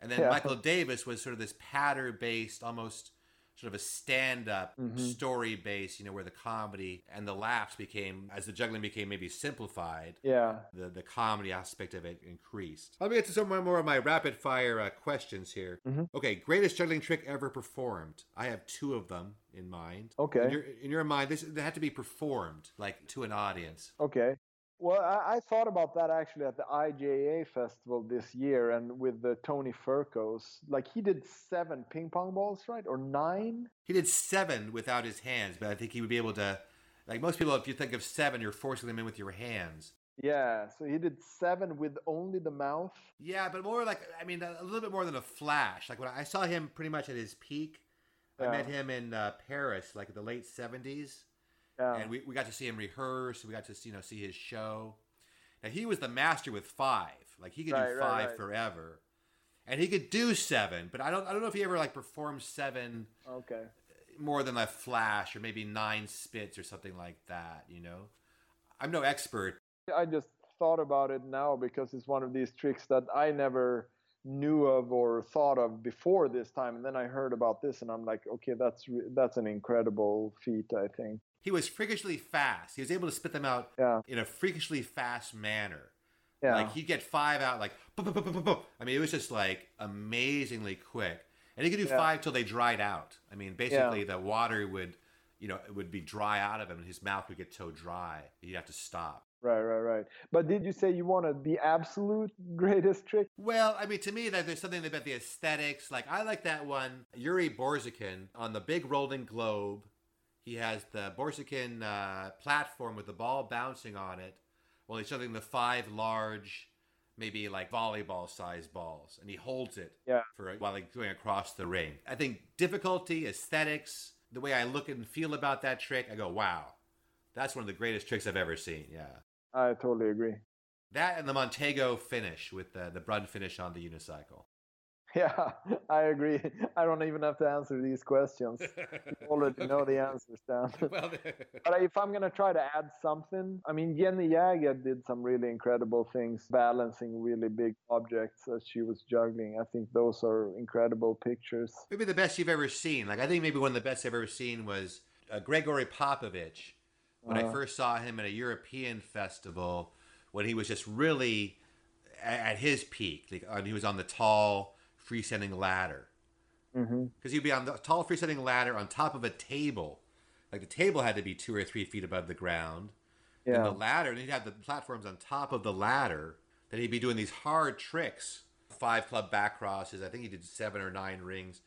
And then yeah. Michael Davis was sort of this patter based, almost sort of a stand-up Mhm. story based, you know, where the comedy and the laughs became as the juggling became maybe simplified. Yeah. The, the comedy aspect of it increased. Let me get to some more of my rapid fire uh, questions here. Mhm. Okay, greatest juggling trick ever performed. I have two of them in mind. Okay. In your, in your mind, this they had to be performed like to an audience. Okay. Well, I, I thought about that actually at the IJA festival this year, and with the Tony Furcos, like he did seven ping pong balls, right, or nine? He did seven without his hands, but I think he would be able to. Like most people, if you think of seven, you're forcing them in with your hands. Yeah. So he did seven with only the mouth. Yeah, but more like I mean, a little bit more than a flash. Like when I saw him pretty much at his peak, I met him in uh, Paris, like in the late '70s, Yeah. and we, we got to see him rehearse. We got to you know see his show. Now he was the master with five. Like he could Right, do right, five right. forever, and he could do seven. But I don't I don't know if he ever like performed seven okay. more than a flash or maybe nine spits or something like that. You know, I'm no expert. I just thought about it now because it's one of these tricks that I never knew of or thought of before this time, and then I heard about this, and I'm like, okay, that's re- that's an incredible feat, I think. He was freakishly fast. He was able to spit them out Yeah. in a freakishly fast manner. Yeah. Like he'd get five out like boom, boom, boom, boom. I mean, it was just like amazingly quick. And he could do Yeah. five till they dried out. I mean, basically the water would, you know, it would be dry out of him and his mouth would get so dry he'd have to stop. Right, right, right. But did you say you wanted the absolute greatest trick? Well, I mean, to me, that there's something about the aesthetics. Like I like that one, Yuri Borzykin on the big rolling globe. He has the Borzykin uh, platform with the ball bouncing on it, while he's shoving the five large, maybe like volleyball sized balls, and he holds it Yeah. for while he's going across the ring. I think difficulty, aesthetics, the way I look and feel about that trick, I go, wow, that's one of the greatest tricks I've ever seen. Yeah. I totally agree. That and the Montego finish with the, the Brunn finish on the unicycle. Yeah, I agree. I don't even have to answer these questions. You already know the answers, Dan. well, But if I'm gonna try to add something, I mean, Jenny Jaeger did some really incredible things, balancing really big objects as she was juggling. I think those are incredible pictures. maybe the best you've ever seen. Like I think maybe one of the best I've ever seen was uh, Gregory Popovich when I Uh-huh. first saw him at a European festival when he was just really at, at his peak. Like, uh, he was on the tall freestanding ladder because he'd be on the tall freestanding ladder on top of a table. Like the table had to be two or three feet above the ground. and the ladder, and he'd have the platforms on top of the ladder. Then he'd be doing these hard tricks, five club back crosses. I think he did seven or nine rings.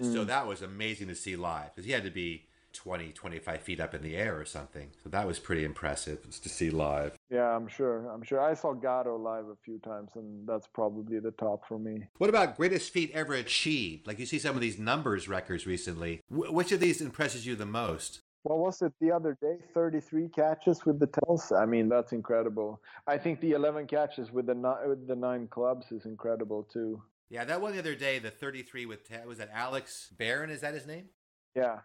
So Mm. that was amazing to see live because he had to be 20, 25 feet up in the air or something. So that was pretty impressive to see live. yeah, I'm sure. I'm sure. I saw Gatto live a few times, and that's probably the top for me. What about greatest feat ever achieved? Like you see some of these numbers records recently. Wh- which of these impresses you the most? What was it the other day? 33 catches with the tails. I mean, that's incredible. I think the 11 catches with the ni- with the nine clubs is incredible too. Yeah, that one the other day, the 33 with, ta- was that Alex Barron? Is that his name? Yeah,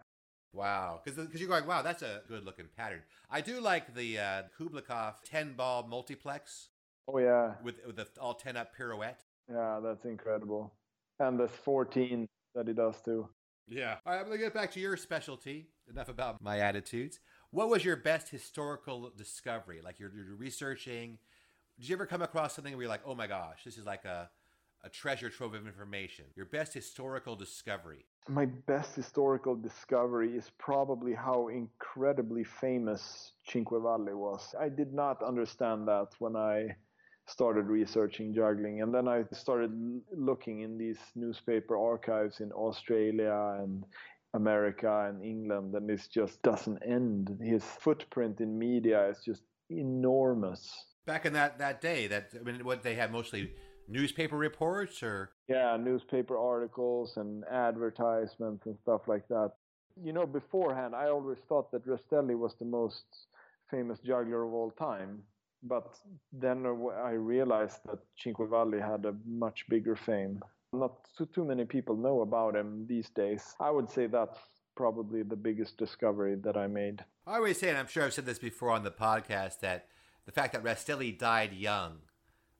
Wow, because you're going, wow, that's a good looking pattern. I do like the uh, Kublikov 10 ball multiplex Oh yeah, with, with the all 10 up pirouette. yeah, that's incredible. And the 14 that he does too. Yeah. All right, I'm going to get back to your specialty. Enough about my attitudes. What was your best historical discovery? Like you're, you're researching. Did you ever come across something where you're like, oh my gosh, this is like a, a treasure trove of information? Your best historical discovery. My best historical discovery is probably how incredibly famous Cinquevalli was. I did not understand that when I started researching juggling. And then I started looking in these newspaper archives in Australia and America and England, and it just doesn't end. His footprint in media is just enormous. Back in that, that day, that I mean, what they had mostly newspaper reports or Yeah, newspaper articles and advertisements and stuff like that. You know, beforehand, I always thought that Rastelli was the most famous juggler of all time. But then I realized that Cinquevalli had a much bigger fame. Not too, too many people know about him these days. I would say that's probably the biggest discovery that I made. I always say, and I'm sure I've said this before on the podcast, that the fact that Rastelli died young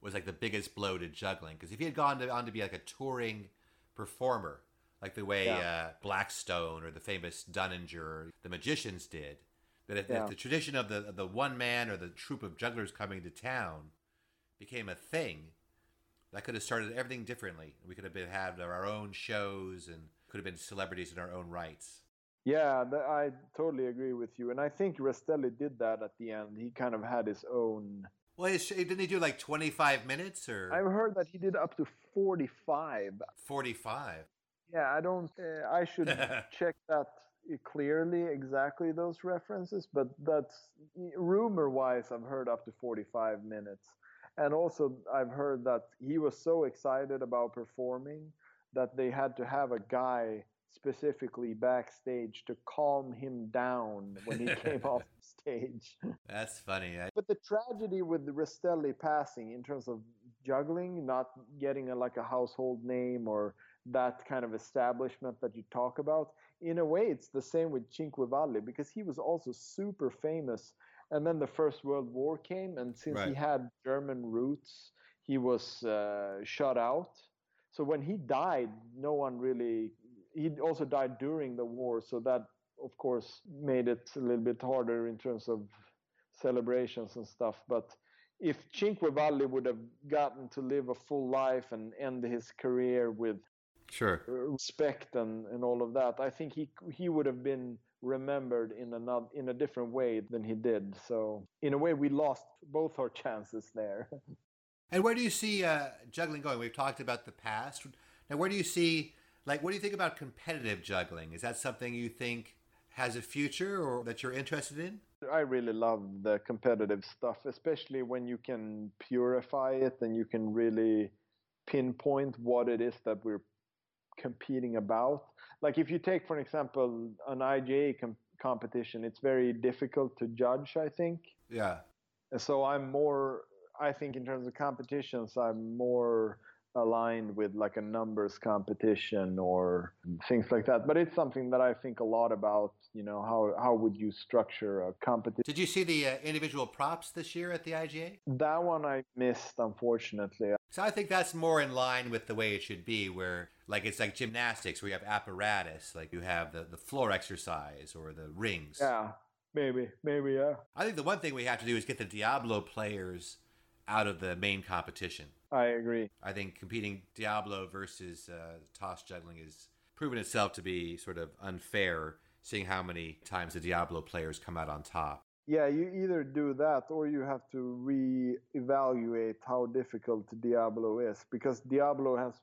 was like the biggest blow to juggling. Because if he had gone to, on to be like a touring performer, like the way Yeah. uh, Blackstone or the famous Dunninger the magicians did. That if, Yeah. if the tradition of the of the one man or the troupe of jugglers coming to town became a thing, that could have started everything differently. We could have been had our own shows and could have been celebrities in our own rights. Yeah, I totally agree with you, and I think Rastelli did that at the end. He kind of had his own. Well, didn't he do like twenty five minutes or I've heard that he did up to forty-five. forty five? Yeah, I don't. Uh, I should check that clearly exactly those references, but that's rumor-wise. I've heard up to forty-five minutes, and also I've heard that he was so excited about performing that they had to have a guy specifically backstage to calm him down when he came off stage. That's funny. I, But the tragedy with the Rastelli passing in terms of juggling, not getting a, like a household name or that kind of establishment that you talk about, in a way, it's the same with Cinquevalli because he was also super famous. And then the First World War came, and since he had German roots, he was uh, shut out. So when he died, no one really. He also died during the war, so that of course made it a little bit harder in terms of celebrations and stuff. But if Cinque Valle would have gotten to live a full life and end his career with sure. respect and, and all of that, I think he he would have been remembered in another in a different way than he did. So in a way, we lost both our chances there. And where do you see uh, juggling going? We've talked about the past. Now, where do you see, like, what do you think about competitive juggling? Is that something you think has a future or that you're interested in? I really love the competitive stuff, especially when you can purify it and you can really pinpoint what it is that we're competing about. Like if you take, for example, an IJA com- competition, it's very difficult to judge, I think. Yeah. And so I'm more, I think in terms of competitions, I'm more aligned with like a numbers competition or things like that. But it's something that I think a lot about, you know, how, how would you structure a competition? Did you see the uh, individual props this year at the IJA? That one I missed, unfortunately. So I think that's more in line with the way it should be, where like it's like gymnastics, where you have apparatus, like you have the, the floor exercise or the rings. Yeah, maybe, maybe, yeah. I think the one thing we have to do is get the Diablo players out of the main competition. I agree. I think competing Diablo versus uh, toss juggling has proven itself to be sort of unfair, seeing how many times the Diablo players come out on top. Yeah, you either do that or you have to re-evaluate how difficult Diablo is because Diablo has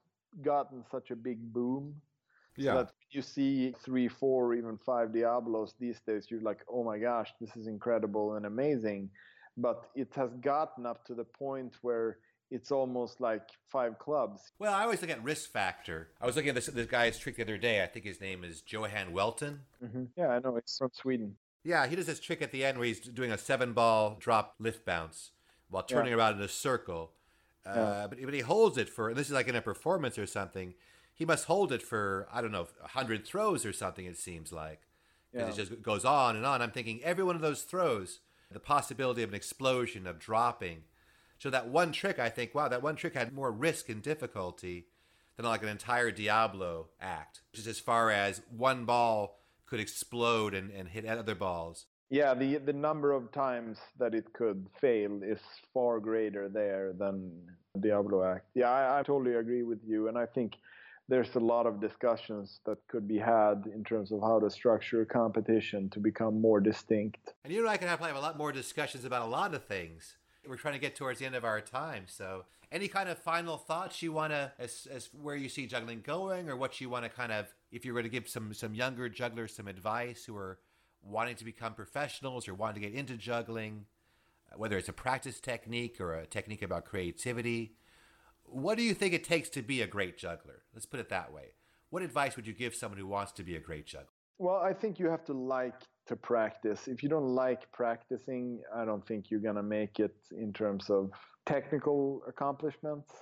gotten such a big boom so that you see three, four, even five Diablos these days, you're like, oh my gosh, this is incredible and amazing. But it has gotten up to the point where it's almost like five clubs. Well, I always look at risk factor. I was looking at this, this guy's trick the other day. I think his name is Johan Welton. hmm Yeah, I know. It's from Sweden. Yeah, he does this trick at the end where he's doing a seven ball drop lift bounce while turning around in a circle. Uh, Yeah. but, but he holds it for, and this is like in a performance or something, he must hold it for, I don't know, 100 throws or something, it seems like. Because Yeah. it just goes on and on. I'm thinking every one of those throws, the possibility of an explosion, of dropping. So that one trick, I think, wow, that one trick had more risk and difficulty than like an entire Diablo act. Just as far as one ball could explode and, and hit other balls. Yeah, the the number of times that it could fail is far greater there than Diablo Act. Yeah, I, I totally agree with you, and I think there's a lot of discussions that could be had in terms of how to structure a competition to become more distinct. And you and I can have, have a lot more discussions about a lot of things. We're trying to get towards the end of our time, so any kind of final thoughts you want to, as, as where you see juggling going, or what you want to kind of, if you were to give some some younger jugglers some advice who are wanting to become professionals or wanting to get into juggling, whether it's a practice technique or a technique about creativity, what do you think it takes to be a great juggler? Let's put it that way. What advice would you give someone who wants to be a great juggler? Well, I think you have to like to practice. If you don't like practicing, I don't think you're gonna make it in terms of technical accomplishments.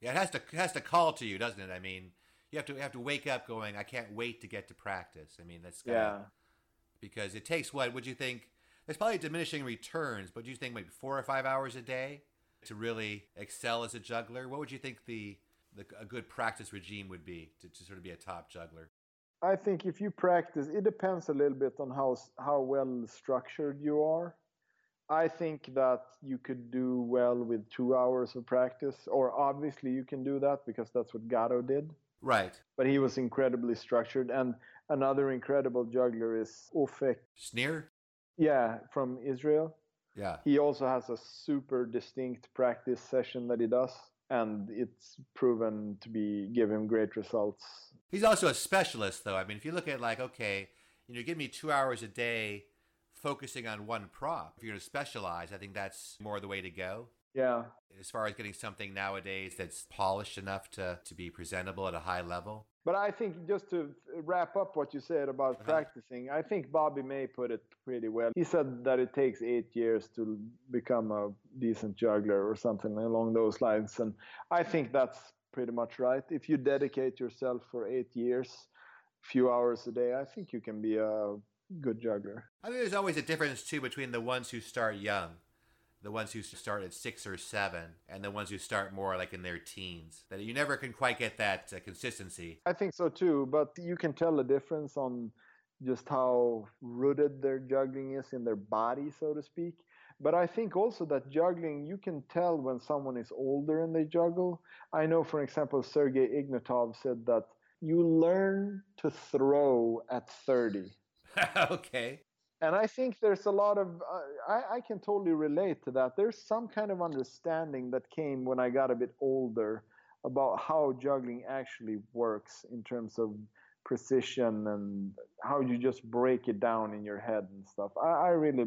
Yeah, it has to it has to call to you, doesn't it? I mean, you have to you have to wake up going, I can't wait to get to practice. I mean, that's Yeah. because it takes what would you think? There's probably diminishing returns, but do you think maybe four or five hours a day to really excel as a juggler? What would you think the the, a good practice regime would be to, to sort of be a top juggler? I think if you practice, it depends a little bit on how how well structured you are. I think that you could do well with two hours of practice, or obviously you can do that because that's what Gatto did. Right. But he was incredibly structured. And another incredible juggler is Ofek. Snir? Yeah, from Israel. Yeah. He also has a super distinct practice session that he does and it's proven to be give him great results. He's also a specialist, though. I mean, if you look at like, okay, you know, give me two hours a day focusing on one prop. If you're going to specialize, I think that's more the way to go. Yeah. As far as getting something nowadays that's polished enough to, to be presentable at a high level. But I think just to wrap up what you said about uh-huh. practicing, I think Bobby May put it pretty well. He said that it takes eight years to become a decent juggler or something along those lines. And I think that's pretty much right. If you dedicate yourself for eight years, a few hours a day, I think you can be a good juggler. I think there's always a difference too between the ones who start young the ones who start at six or seven and the ones who start more like in their teens. That you never can quite get that uh, consistency. I think so too, but you can tell the difference on just how rooted their juggling is in their body, so to speak. But I think also that juggling, you can tell when someone is older and they juggle. I know, for example, Sergei Ignatov said that you learn to throw at 30. okay and I think there's a lot of uh, I, I, can totally relate to that. There's some kind of understanding that came when I got a bit older about how juggling actually works in terms of precision and how you just break it down in your head and stuff. I, I really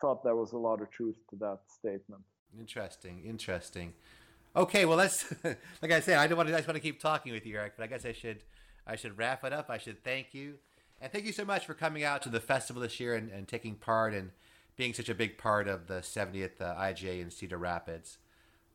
thought there was a lot of truth to that statement. Interesting, interesting. Okay, well, let's like I said, I don't want to. I just want to keep talking with you, Eric, but I guess I should I should wrap it up. I should thank you and thank you so much for coming out to the festival this year and, and taking part and being such a big part of the 70th uh, IJA in Cedar Rapids.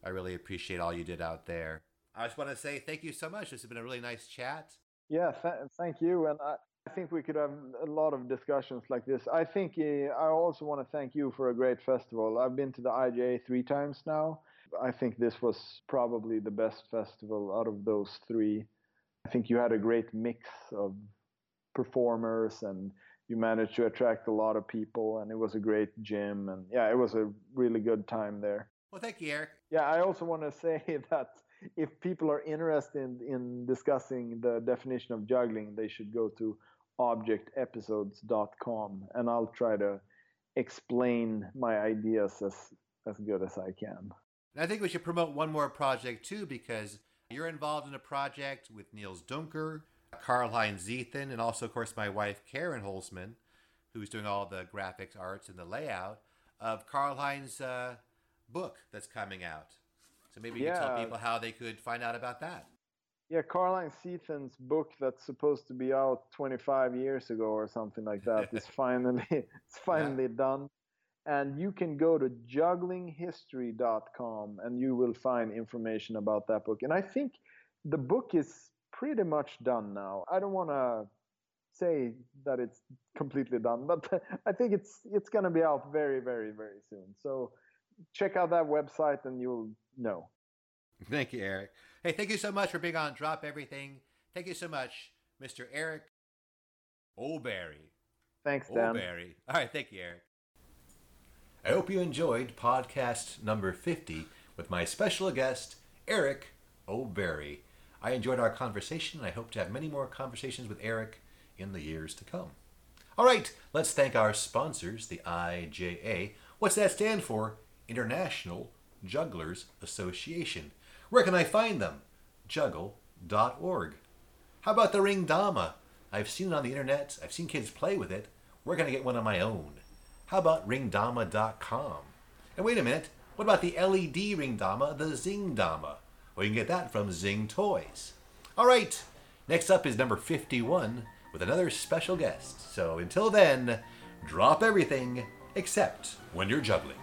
I really appreciate all you did out there. I just want to say thank you so much. This has been a really nice chat. Yeah, th- thank you. And I, I, think we could have a lot of discussions like this. I think uh, I also want to thank you for a great festival. I've been to the IJA three times now. I think this was probably the best festival out of those three. I think you had a great mix of performers and you managed to attract a lot of people and it was a great gym and yeah it was a really good time there well thank you eric yeah i also want to say that if people are interested in discussing the definition of juggling they should go to objectepisodes.com and i'll try to explain my ideas as as good as i can and i think we should promote one more project too because you're involved in a project with niels duinker Karl Heinz Ziethen, and also, of course, my wife, Karen Holzman, who's doing all the graphics arts and the layout of Karl Heinz's uh, book that's coming out. So maybe you yeah. can tell people how they could find out about that. Yeah, Heinz Ziethen's book that's supposed to be out 25 years ago or something like that is finally it's finally yeah. done. And you can go to jugglinghistory.com and you will find information about that book. And I think the book is pretty much done now. I don't want to say that it's completely done, but I think it's it's going to be out very, very, very soon. So check out that website and you'll know. Thank you, Eric. Hey, thank you so much for being on Drop Everything. Thank you so much, Mr. Eric Åberg. Thanks, Dan. Åberg. All right, thank you, Eric. I hope you enjoyed podcast number 50 with my special guest, Eric Åberg. I enjoyed our conversation, and I hope to have many more conversations with Eric in the years to come. All right, let's thank our sponsors, the IJA. What's that stand for? International Jugglers Association. Where can I find them? Juggle.org. How about the ring dama? I've seen it on the internet. I've seen kids play with it. Where can I get one of my own? How about ringdama.com? And wait a minute, what about the LED ring dama, the Zing Dama? Well, you can get that from Zing Toys. All right, next up is number 51 with another special guest. So until then, drop everything except when you're juggling.